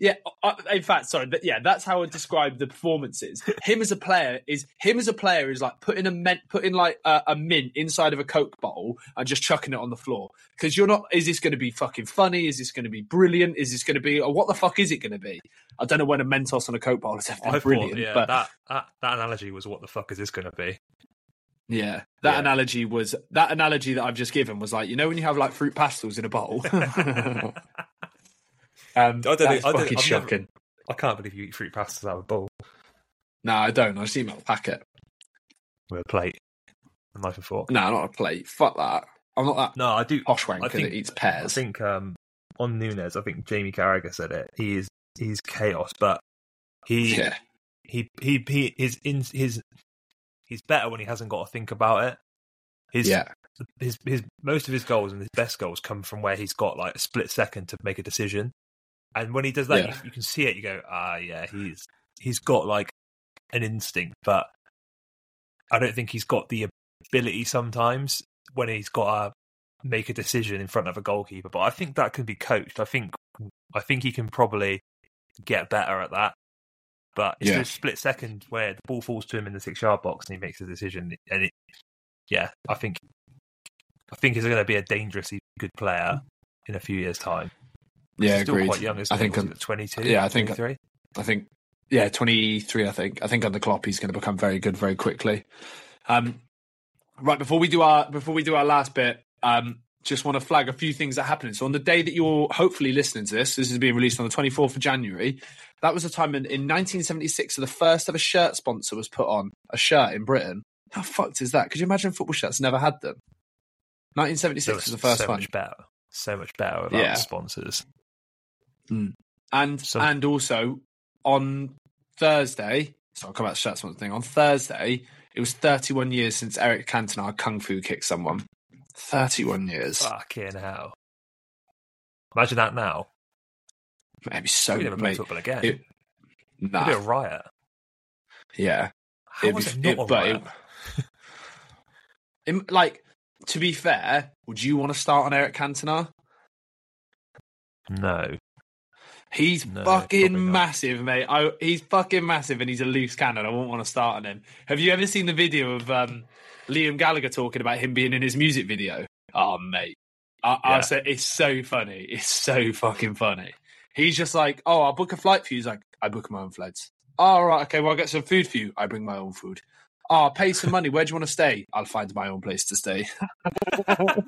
Yeah, uh, in fact, sorry, but yeah, that's how I describe the performances. Him as a player is him as a player is like putting a mint, putting like a, a mint inside of a coke bottle and just chucking it on the floor because you're not. Is this going to be fucking funny? Is this going to be brilliant? Is this going to be? Or what the fuck is it going to be? I don't know when a Mentos on a coke bottle is ever brilliant, thought, yeah, but that, that that analogy was what the fuck is this going to be? yeah, that Yeah. analogy was that analogy that I've just given was like you know when you have like fruit pastels in a bottle. *laughs* *laughs* um, don't that's think- I don't- fucking I've never- I can't believe you eat fruit pastas out of a bowl No, I don't. I just eat my packet. with a plate, a knife and fork. No, not a plate. Fuck that. I'm not that No, I do. posh wanker I think- that eats pears. I think um, on Nunez, I think Jamie Carragher said it. He is he's chaos, but he yeah, he he he is in his he's better when he hasn't got to think about it. His yeah, his his most of his goals and his best goals come from where he's got like a split second to make a decision, and when he does that, Yeah. you, you can see it. You go, ah, yeah, he's he's got like an instinct, but I don't think he's got the ability sometimes when he's got to make a decision in front of a goalkeeper. But I think that can be coached. I think I think he can probably get better at that. But it's Yeah. a split second where the ball falls to him in the six yard box and he makes a decision, and it, yeah, I think I think he's going to be a dangerously good player in a few years' time. Yeah. Still Agreed. quite young, isn't I think. Was um, 22? yeah, I think- 23? I think. Yeah, 23. I think. I think under Klopp, he's going to become very good very quickly. Um, right before we do our before we do our last bit, um, just want to flag a few things that are happening. So on the day that you're hopefully listening to this, this is being released on the 24th of January. That was the time in, in 1976 that the first ever shirt sponsor was put on a shirt in Britain. How fucked is that? Could you imagine football shirts never had them? 1976 There was the first so one. much better. So much better without Yeah. the sponsors. And So- and also on Thursday, so I'll come back to that one thing. On Thursday, it was 31 years since Eric Cantona kung fu kicked someone. 31 years. Fucking hell. Imagine that now. Maybe so. we never play football again. it- It'd be a Nah, riot. yeah. How It'd was it not it- a but riot? *laughs* Im- like, to be fair, would you want to start on Eric Cantona? No. He's No, fucking massive, mate. I, he's fucking massive, and he's a loose cannon. I won't want to start on him. Have you ever seen the video of um, Liam Gallagher talking about him being in his music video? Oh, mate, I, I Yeah. say it's so funny. It's so fucking funny. He's just like, oh, I'll book a flight for you. He's like, I book my own flights. Oh, right, okay. Well, I'll get some food for you. I bring my own food. Oh, I'll pay some money. Where do you want to stay? I'll find my own place to stay. *laughs* *laughs*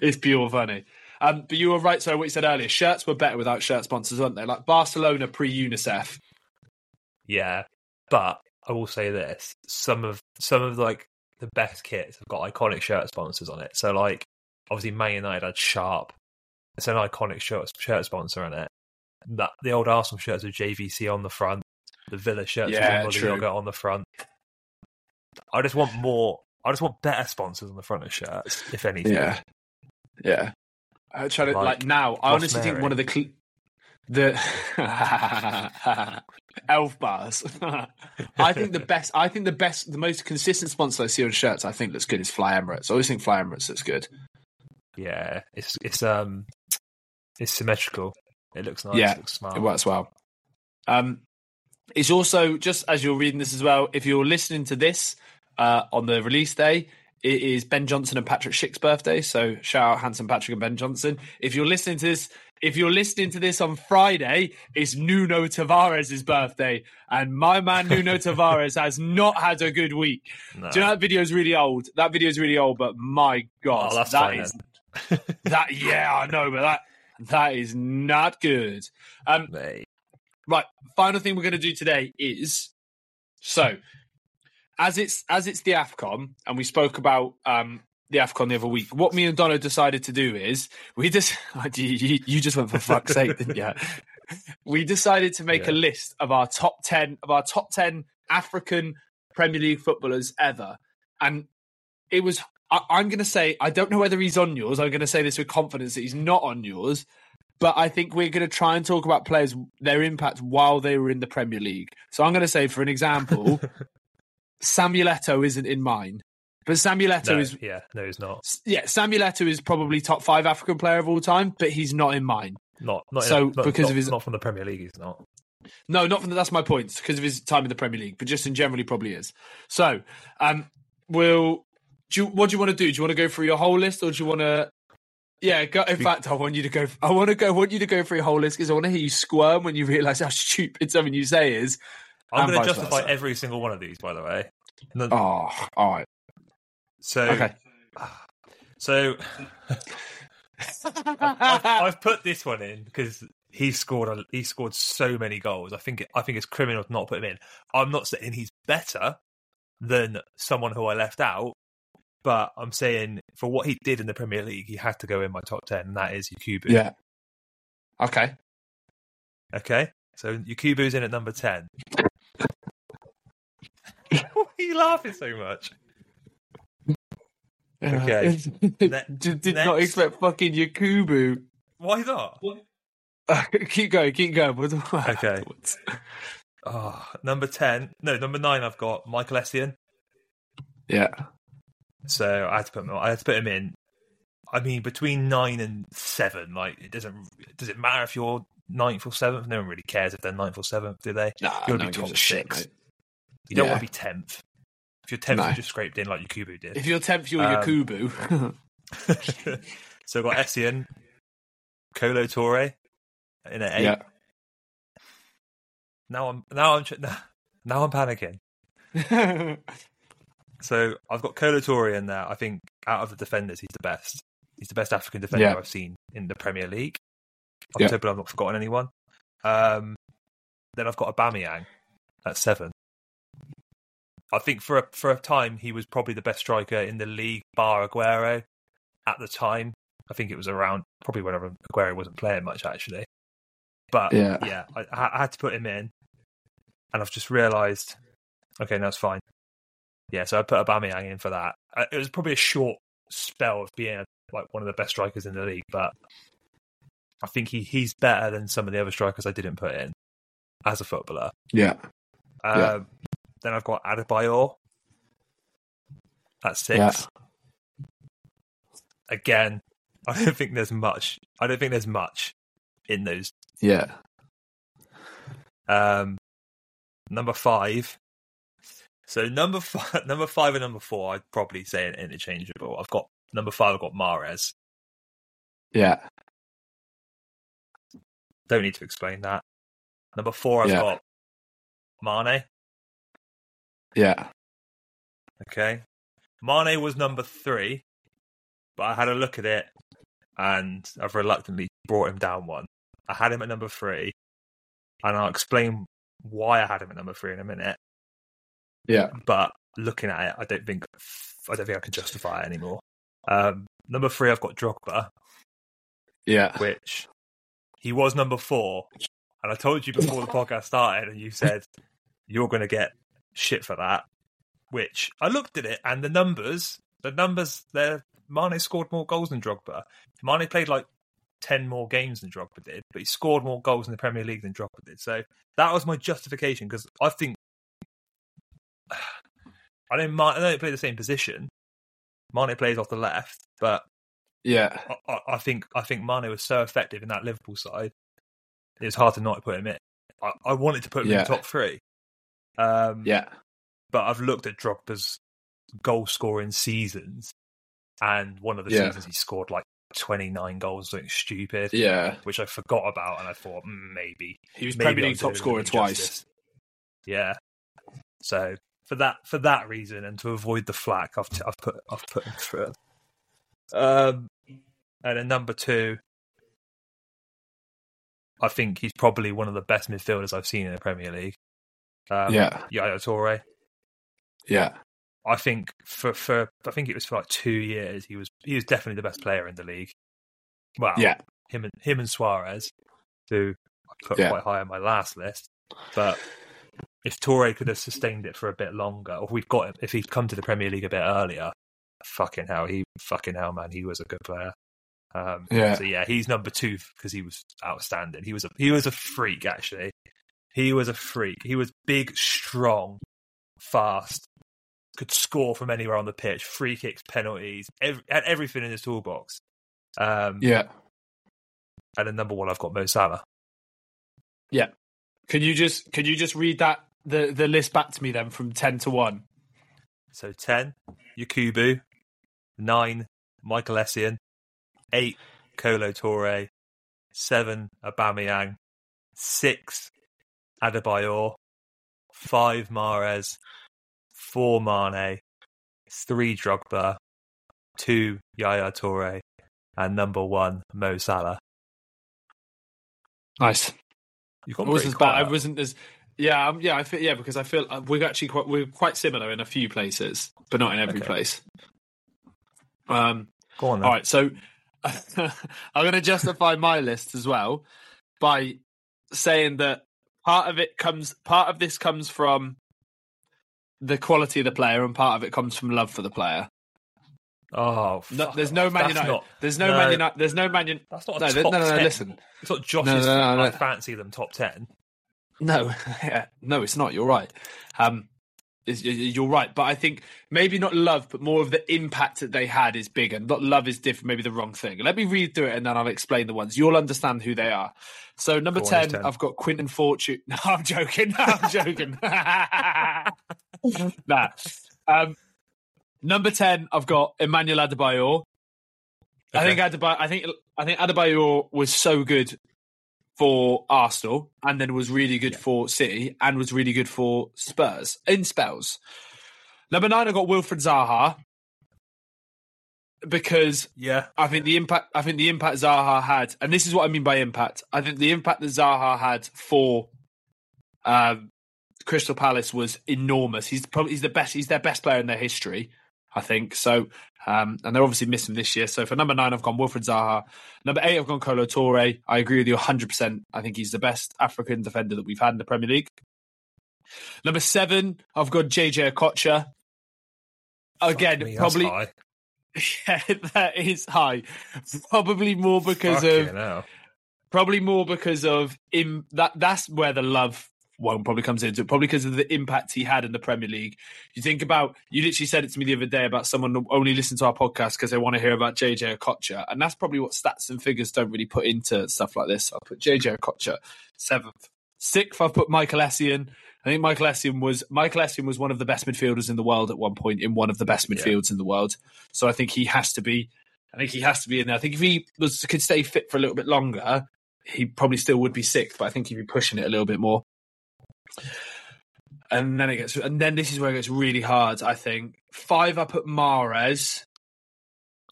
It's pure funny. Um, but you were right. So what you said earlier, shirts were better without shirt sponsors, weren't they? Like Barcelona pre UNICEF. yeah. But I will say this. Some of some of like the best kits have got iconic shirt sponsors on it. So like obviously Man United had Sharp. It's an iconic shirt shirt sponsor on it. That the old Arsenal shirts with JVC on the front. The Villa shirts Yeah, with true. on the front. I just want more I just want better sponsors on the front of shirts, if anything. Yeah, yeah. I try to like, Like now. I honestly think one of the cl- the *laughs* elf bars. *laughs* I think the *laughs* best. I think the best, the most consistent sponsor I see on shirts. I think looks good is Fly Emirates. I always think Fly Emirates looks good. Yeah, it's it's um it's symmetrical. It looks nice. Yeah, it looks smart. It works well. Um, it's also just as you're reading this as well. If you're listening to this uh, on the release day, it is Ben Johnson and Patrick Schick's birthday. So shout out handsome Patrick and Ben Johnson. If you're listening to this, if you're listening to this on Friday, it's Nuno Tavares' birthday, and my man Nuno *laughs* Tavares has not had a good week. No. Do you know that video is really old? That video is really old, but my god, Oh, that fine is that. Yeah, I know, but that that is not good. Um, Mate. Right. Final thing we're going to do today is so as it's as it's the Afcon, and we spoke about um, the Afcon the other week. What me and Donna decided to do is we just *laughs* you, you just went for fuck's sake, didn't you? *laughs* We decided to make a list of our top ten of our top ten African Premier League footballers ever, and it was. I, I'm going to say I don't know whether he's on yours. I'm going to say this with confidence that he's not on yours but I think we're going to try and talk about players their impact while they were in the Premier League. So I'm going to say, for an example, *laughs* Samuel Eto'o isn't in mine, but Samuel Eto'o No, is yeah, no, he's not. yeah, Samuel Eto'o is probably top five African player of all time, but he's not in mine. Not not So, not, because not, of his- not from the Premier League. He's not. No, not from the, that's my point. Because of his time in the Premier League, but just in general, he probably is. So, um, we'll. Do you, what do you want to do? Do you want to go through your whole list, or do you want to? Yeah, go, in fact, I want you to go. I want to go. I want you to go through your whole list because I want to hear you squirm when you realise how *laughs* stupid something you say is. I'm going to justify versa. every single one of these, by the way. No- Oh, ah, all right. so, Okay. so *laughs* I've, I've put this one in because he scored. A, he scored so many goals. I think. It, I think it's criminal to not put him in. I'm not saying he's better than someone who I left out, but I'm saying for what he did in the Premier League, he had to go in my top ten, and that is Yakubu. yeah. Okay. Okay. So Yakubu's in at number ten. *laughs* Why are you laughing so much? Okay. *laughs* did, *laughs* did not Next. expect fucking Yakubu. Why not? keep going. Keep going. We'll talk about Okay. afterwards. Oh, number ten. No, number nine. I've got Michael Essien. Yeah. So I had to put him. I had to put him in. I mean, between nine and seven, like it doesn't. Does it matter if you're ninth or seventh? No one really cares if they're ninth or seventh, do they? Nah, You wanna no be top a shit, six. You don't Yeah. want to be tenth. If you're tenth, No. you just scraped in like Yakubu did. If you're tenth, you're Um, Yakubu. *laughs* so I've got Essien, Kolo Toure in at eight. yeah. Now I'm now I'm now, *laughs* now I'm panicking. *laughs* So I've got Kolo Toure in there. I think out of the defenders, he's the best. He's the best African defender Yeah. I've seen in the Premier League. I'm Yeah. hoping I've not forgotten anyone. Um, then I've got Aubameyang at seven. I think for a, for a time he was probably the best striker in the league, bar Aguero. At the time, I think it was around probably whenever Aguero wasn't playing much actually. But Yeah. yeah, I, I had to put him in, and I've just realised, okay, no, it's fine. Yeah, so I put Aubameyang in for that. Uh, It was probably a short spell of being like one of the best strikers in the league, but I think he, he's better than some of the other strikers I didn't put in as a footballer. yeah. Um, Yeah. Then I've got Adebayor. That's six. Yeah. Again, *laughs* I don't think there's much. I don't think there's much in those. Yeah. Um, number five. So number *laughs* five, number five and number four, I'd probably say interchangeable. I've got number five. I've got Mahrez. Yeah. Don't need to explain that. Number four, I've Yeah. got Mane. Yeah. Okay. Mane was number three, but I had a look at it and I've reluctantly brought him down one. I had him at number three, and I'll explain why I had him at number three in a minute. Yeah. But looking at it, I don't think I don't think I can justify it anymore. Um, number three, I've got Drogba, Yeah. which he was number four, and I told you before the *laughs* podcast started, and you said you're going to get shit for that. Which I looked at it, and the numbers, the numbers, there, Mane scored more goals than Drogba. Mane played like ten more games than Drogba did, but he scored more goals in the Premier League than Drogba did. So that was my justification because I think *sighs* I don't. I they play the same position. Mane plays off the left, but Yeah. I, I- think I think Mane was so effective in that Liverpool side. It's hard to not put him in. I, I wanted to put him in the top three. Um, Yeah. but I've looked at Drogba's goal scoring seasons, and one of the Yeah. seasons he scored like 29 goals, something stupid, Yeah. which I forgot about, and I thought mm, maybe He was maybe top scorer twice. Yeah. So for that for that reason, and to avoid the flack, I've t- I've put I've put him through. Um, and then number two, I think he's probably one of the best midfielders I've seen in the Premier League. Um, Yeah. Yaya Toure. Yeah. I think for for I think it was for like two years he was he was definitely the best player in the league. Well, Yeah. him and him and Suarez, who I put Yeah. quite high on my last list. But if Toure could have sustained it for a bit longer, or we've got him, if he'd come to the Premier League a bit earlier, fucking hell, he fucking hell, man, he was a good player. Um, Yeah. So yeah, he's number two because he was outstanding. He was a he was a freak actually. He was a freak. He was big, strong, fast, could score from anywhere on the pitch, free kicks, penalties, ev had everything in his toolbox. Um, Yeah. and then number one, I've got Mo Salah. Yeah. Can you just can you just read that the the list back to me then from ten to one? So ten, Yakubu, nine, Michael Essien, eight, Kolo Toure, seven, Aubameyang, six, Adebayor, five, Mahrez, four, Mane, three, Drogba, two, Yaya Toure, and number one, Mo Salah. Nice. You've got wasn't as bad. I wasn't as yeah, um, yeah. I feel yeah because I feel uh, we're actually quite we're quite similar in a few places, but not in every Okay. place. Um. Go on then. All right, so I'm going to justify my list as well by saying that part of it comes part of this comes from the quality of the player and part of it comes from love for the player. Oh, No, there's no. Man United. Not, there's no, no. Man United. There's no Man United. that's not a No, no, no, no, 10. listen. It's not Josh's No, no, no. I fancy them top 10. No, *laughs* yeah, no, it's not. You're right. Um, it's- y- y- you're right, but I think maybe not love, but more of the impact that they had is bigger. Not love is different, maybe the wrong thing. Let me read through it and then I'll explain the ones. You'll understand who they are. So number Go ten, 10. I've got Quinton Fortune. *laughs* No, I'm joking. No, I'm joking. *laughs* nah. Um, number ten, I've got Emmanuel Adebayor. I think Adebayor. I think I think Adebayor was so good for Arsenal, and then was really good Yeah. for City, and was really good for Spurs in spells. Number nine, I got Wilfred Zaha because Yeah. I think the impact. I think the impact Zaha had, and this is what I mean by impact. I think the impact that Zaha had for um, Crystal Palace was enormous. He's probably he's the best. He's their best player in their history. I think so. Um, and they're obviously missing this year. So for number nine, I've gone Wilfred Zaha. Number eight, I've gone Kolo Toure. I agree with you 100%. I think he's the best African defender that we've had in the Premier League. Number seven, I've got JJ Okocha. Again, me, probably *laughs* yeah, that is high. Probably more because Fucking of hell. probably more because of im- that. That's where the love one probably comes into it. Probably because of the impact he had in the Premier League. You think about you literally said it to me the other day about someone only listen to our podcast because they want to hear about JJ Okocha, and that's probably what stats and figures don't really put into stuff like this. I'll put JJ Okocha seventh, sixth. I've put Michael Essien. I think Michael Essien was Michael Essien was one of the best midfielders in the world at one point in one of the best Yeah. midfields in the world. So I think he has to be. I think he has to be in there. I think if he was could stay fit for a little bit longer, he probably still would be sixth. But I think he'd be pushing it a little bit more. And then it gets, and then this is where it gets really hard. I think five I put Mahrez,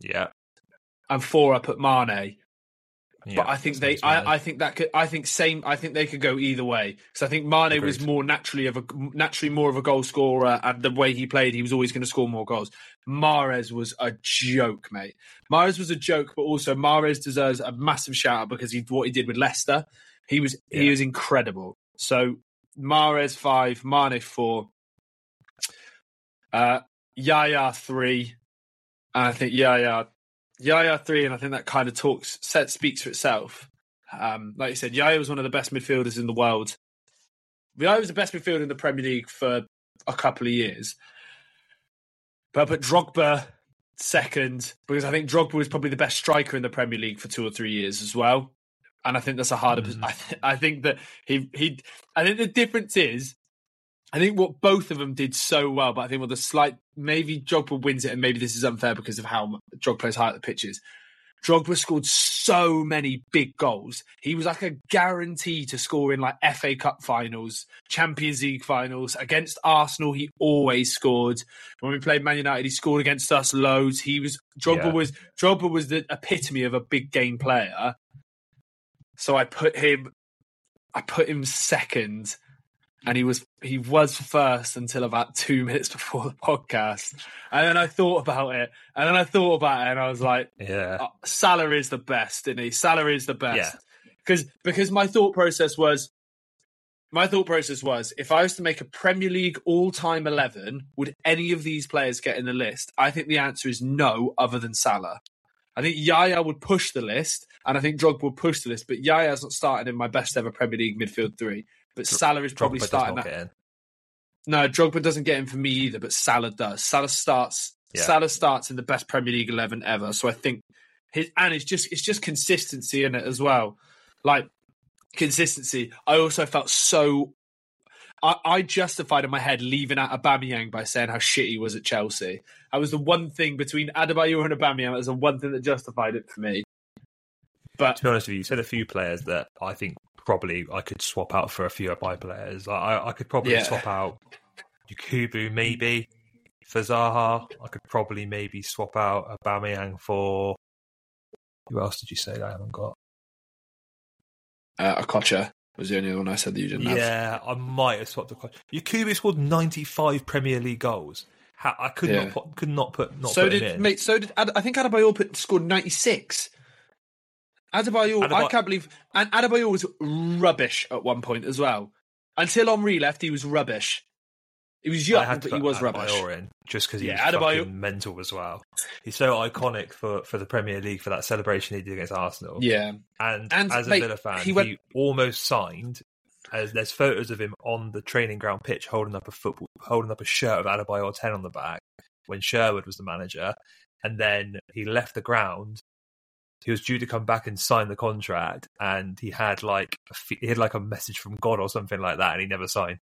Yeah. and four I put Mane. yeah. but I think they, I, I think that could, I think same, I think they could go either way. Because I think Mane was more naturally of a, naturally more of a goal scorer, and the way he played, he was always going to score more goals. Mahrez was a joke, mate. Mahrez was a joke, but also Mahrez deserves a massive shout out because he what he did with Leicester. He was he Yeah. was incredible. So Mahrez five, Mane four, uh, Yaya three, and I think Yaya Yaya three, and I think that kind of talks set speaks for itself. Um, like you said, Yaya was one of the best midfielders in the world. Yaya was the best midfielder in the Premier League for a couple of years. But I put Drogba second because I think Drogba was probably the best striker in the Premier League for two or three years as well. And I think that's a harder. Mhm. I, th- I think that he he. I think the difference is, I think what both of them did so well, but I think what the slight maybe Drogba wins it, and maybe this is unfair because of how Drogba plays high at the pitches. Drogba scored so many big goals. He was like a guarantee to score in like FA Cup finals, Champions League finals. Against Arsenal, he always scored. When we played Man United, he scored against us loads. He was Drogba Yeah. was Drogba was the epitome of a big game player. So I put him I put him second and he was he was first until about two *laughs* minutes before the podcast. And then I thought about it, and then I thought about it, and I was like, yeah. uh, Salah is the best, isn't he? Salah is the best. Yeah. Because because my thought process was my thought process was if I was to make a Premier League all time eleven, would any of these players get in the list? I think the answer is no, other than Salah. I think Yaya would push the list, and I think Drogba would push the list, but Yaya's not starting in my best ever Premier League midfield three. But Salah is probably Drogba starting that. No, Drogba doesn't get in for me either, but Salah does. Salah starts. Yeah. Salah starts in the best Premier League eleven ever, so I think his and it's just it's just consistency in it as well. Like consistency. I also felt so. I, I justified in my head leaving out Aubameyang by saying how shit he was at Chelsea. That was the one thing between Adebayor and Aubameyang. That was the one thing that justified it for me. But to be honest with you, you said a few players that I think probably I could swap out for a few of my players. I, I could probably Yeah. swap out Yakubu maybe for Zaha. I could probably maybe swap out Aubameyang for who else did you say that I haven't got? uh, Okocha was the only one I said that you didn't have. Yeah, I might have swapped. A... Yakubu scored ninety five Premier League goals. I could Yeah. not put, could not put not so put did mate. So did I think Adebayor put, scored ninety six. Adebayor, I can't believe, and Adebayor was rubbish at one point as well. Until Henry left, he was rubbish. He was young, but he was rubbish. In just because he Yeah, was Adebayor- fucking mental as well. He's so iconic for, for the Premier League for that celebration he did against Arsenal. Yeah, And, And, as a Villa fan, he he, almost signed. As there's photos of him on the training ground pitch holding up a football, holding up a shirt with Adebayor ten on the back when Sherwood was the manager, and then he left the ground. He was due to come back and sign the contract, and he had like a, he had like a message from God or something like that, and he never signed,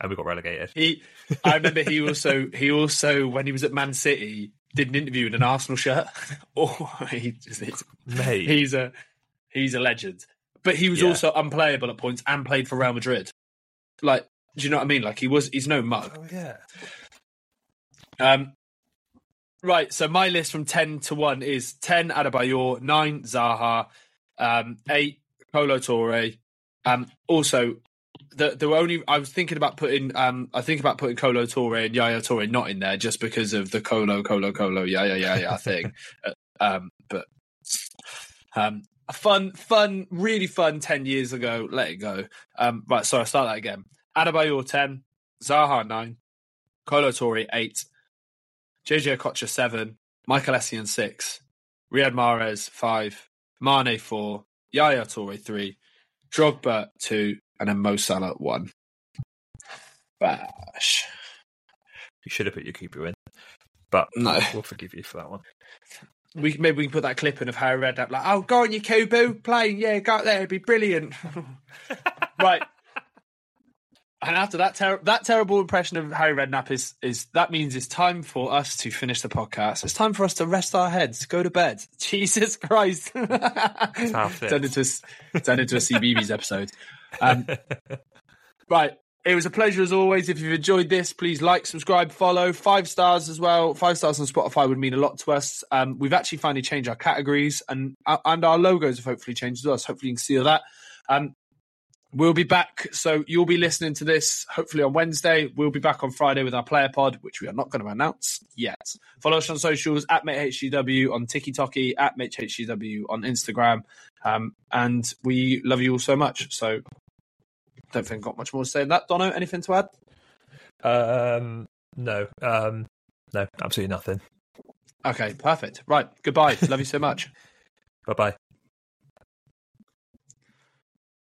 and we got relegated. he. I remember he also he also when he was at Man City did an interview in an Arsenal shirt. *laughs* oh, he, he's, Mate, he's a he's a legend. But he was Yeah. also unplayable at points and played for Real Madrid. Like, do you know what I mean? Like he was he's no mug. oh yeah, Um, right. So my list from ten to one is ten Adebayor, nine Zaha, um, eight Kolo Toure. Um, also, the the only I was thinking about putting um I think about putting Kolo Toure and Yaya Toure not in there just because of the Colo Colo Colo yeah yeah yeah yeah thing. *laughs* Uh, um, but um, a fun fun really fun ten years ago. Let it go. Um, right. So I start that again. Adebayor ten, Zaha nine, Kolo Toure eight. JJ Okocha seven, Michael Essien six, Riyad Mahrez five, Mane four, Yaya Toure three, Drogba two, and then Mo Salah one. Bash. you should have put your keeper in, but No. we'll forgive you for that one. We maybe we can put that clip in of Harry Redknapp like, oh, go on, you Kubu, playing, yeah, go out there, it'd be brilliant. *laughs* right. And after that ter- that terrible impression of Harry Redknapp is is that means it's time for us to finish the podcast. It's time for us to rest our heads, go to bed. *laughs* Jesus Christ! how it Turn into a, s- turn into a CBeebies episode. *laughs* Um, right. It was a pleasure as always. If you've enjoyed this, please like, subscribe, follow. Five stars as well. Five stars on Spotify would mean a lot to us. Um, we've actually finally changed our categories and uh, and our logos have hopefully changed as well. So hopefully you can see all that. Um, we'll be back. So you'll be listening to this hopefully on Wednesday. We'll be back on Friday with our player pod, which we are not going to announce yet. Follow us on socials at MateHGW on TikTok, at MateHGW on Instagram. Um, and we love you all so much. So don't think I've got much more to say than that. Dono, anything to add? Um, no, um, no, absolutely nothing. Okay, perfect. Right. Goodbye. love you so much. *laughs* Bye bye.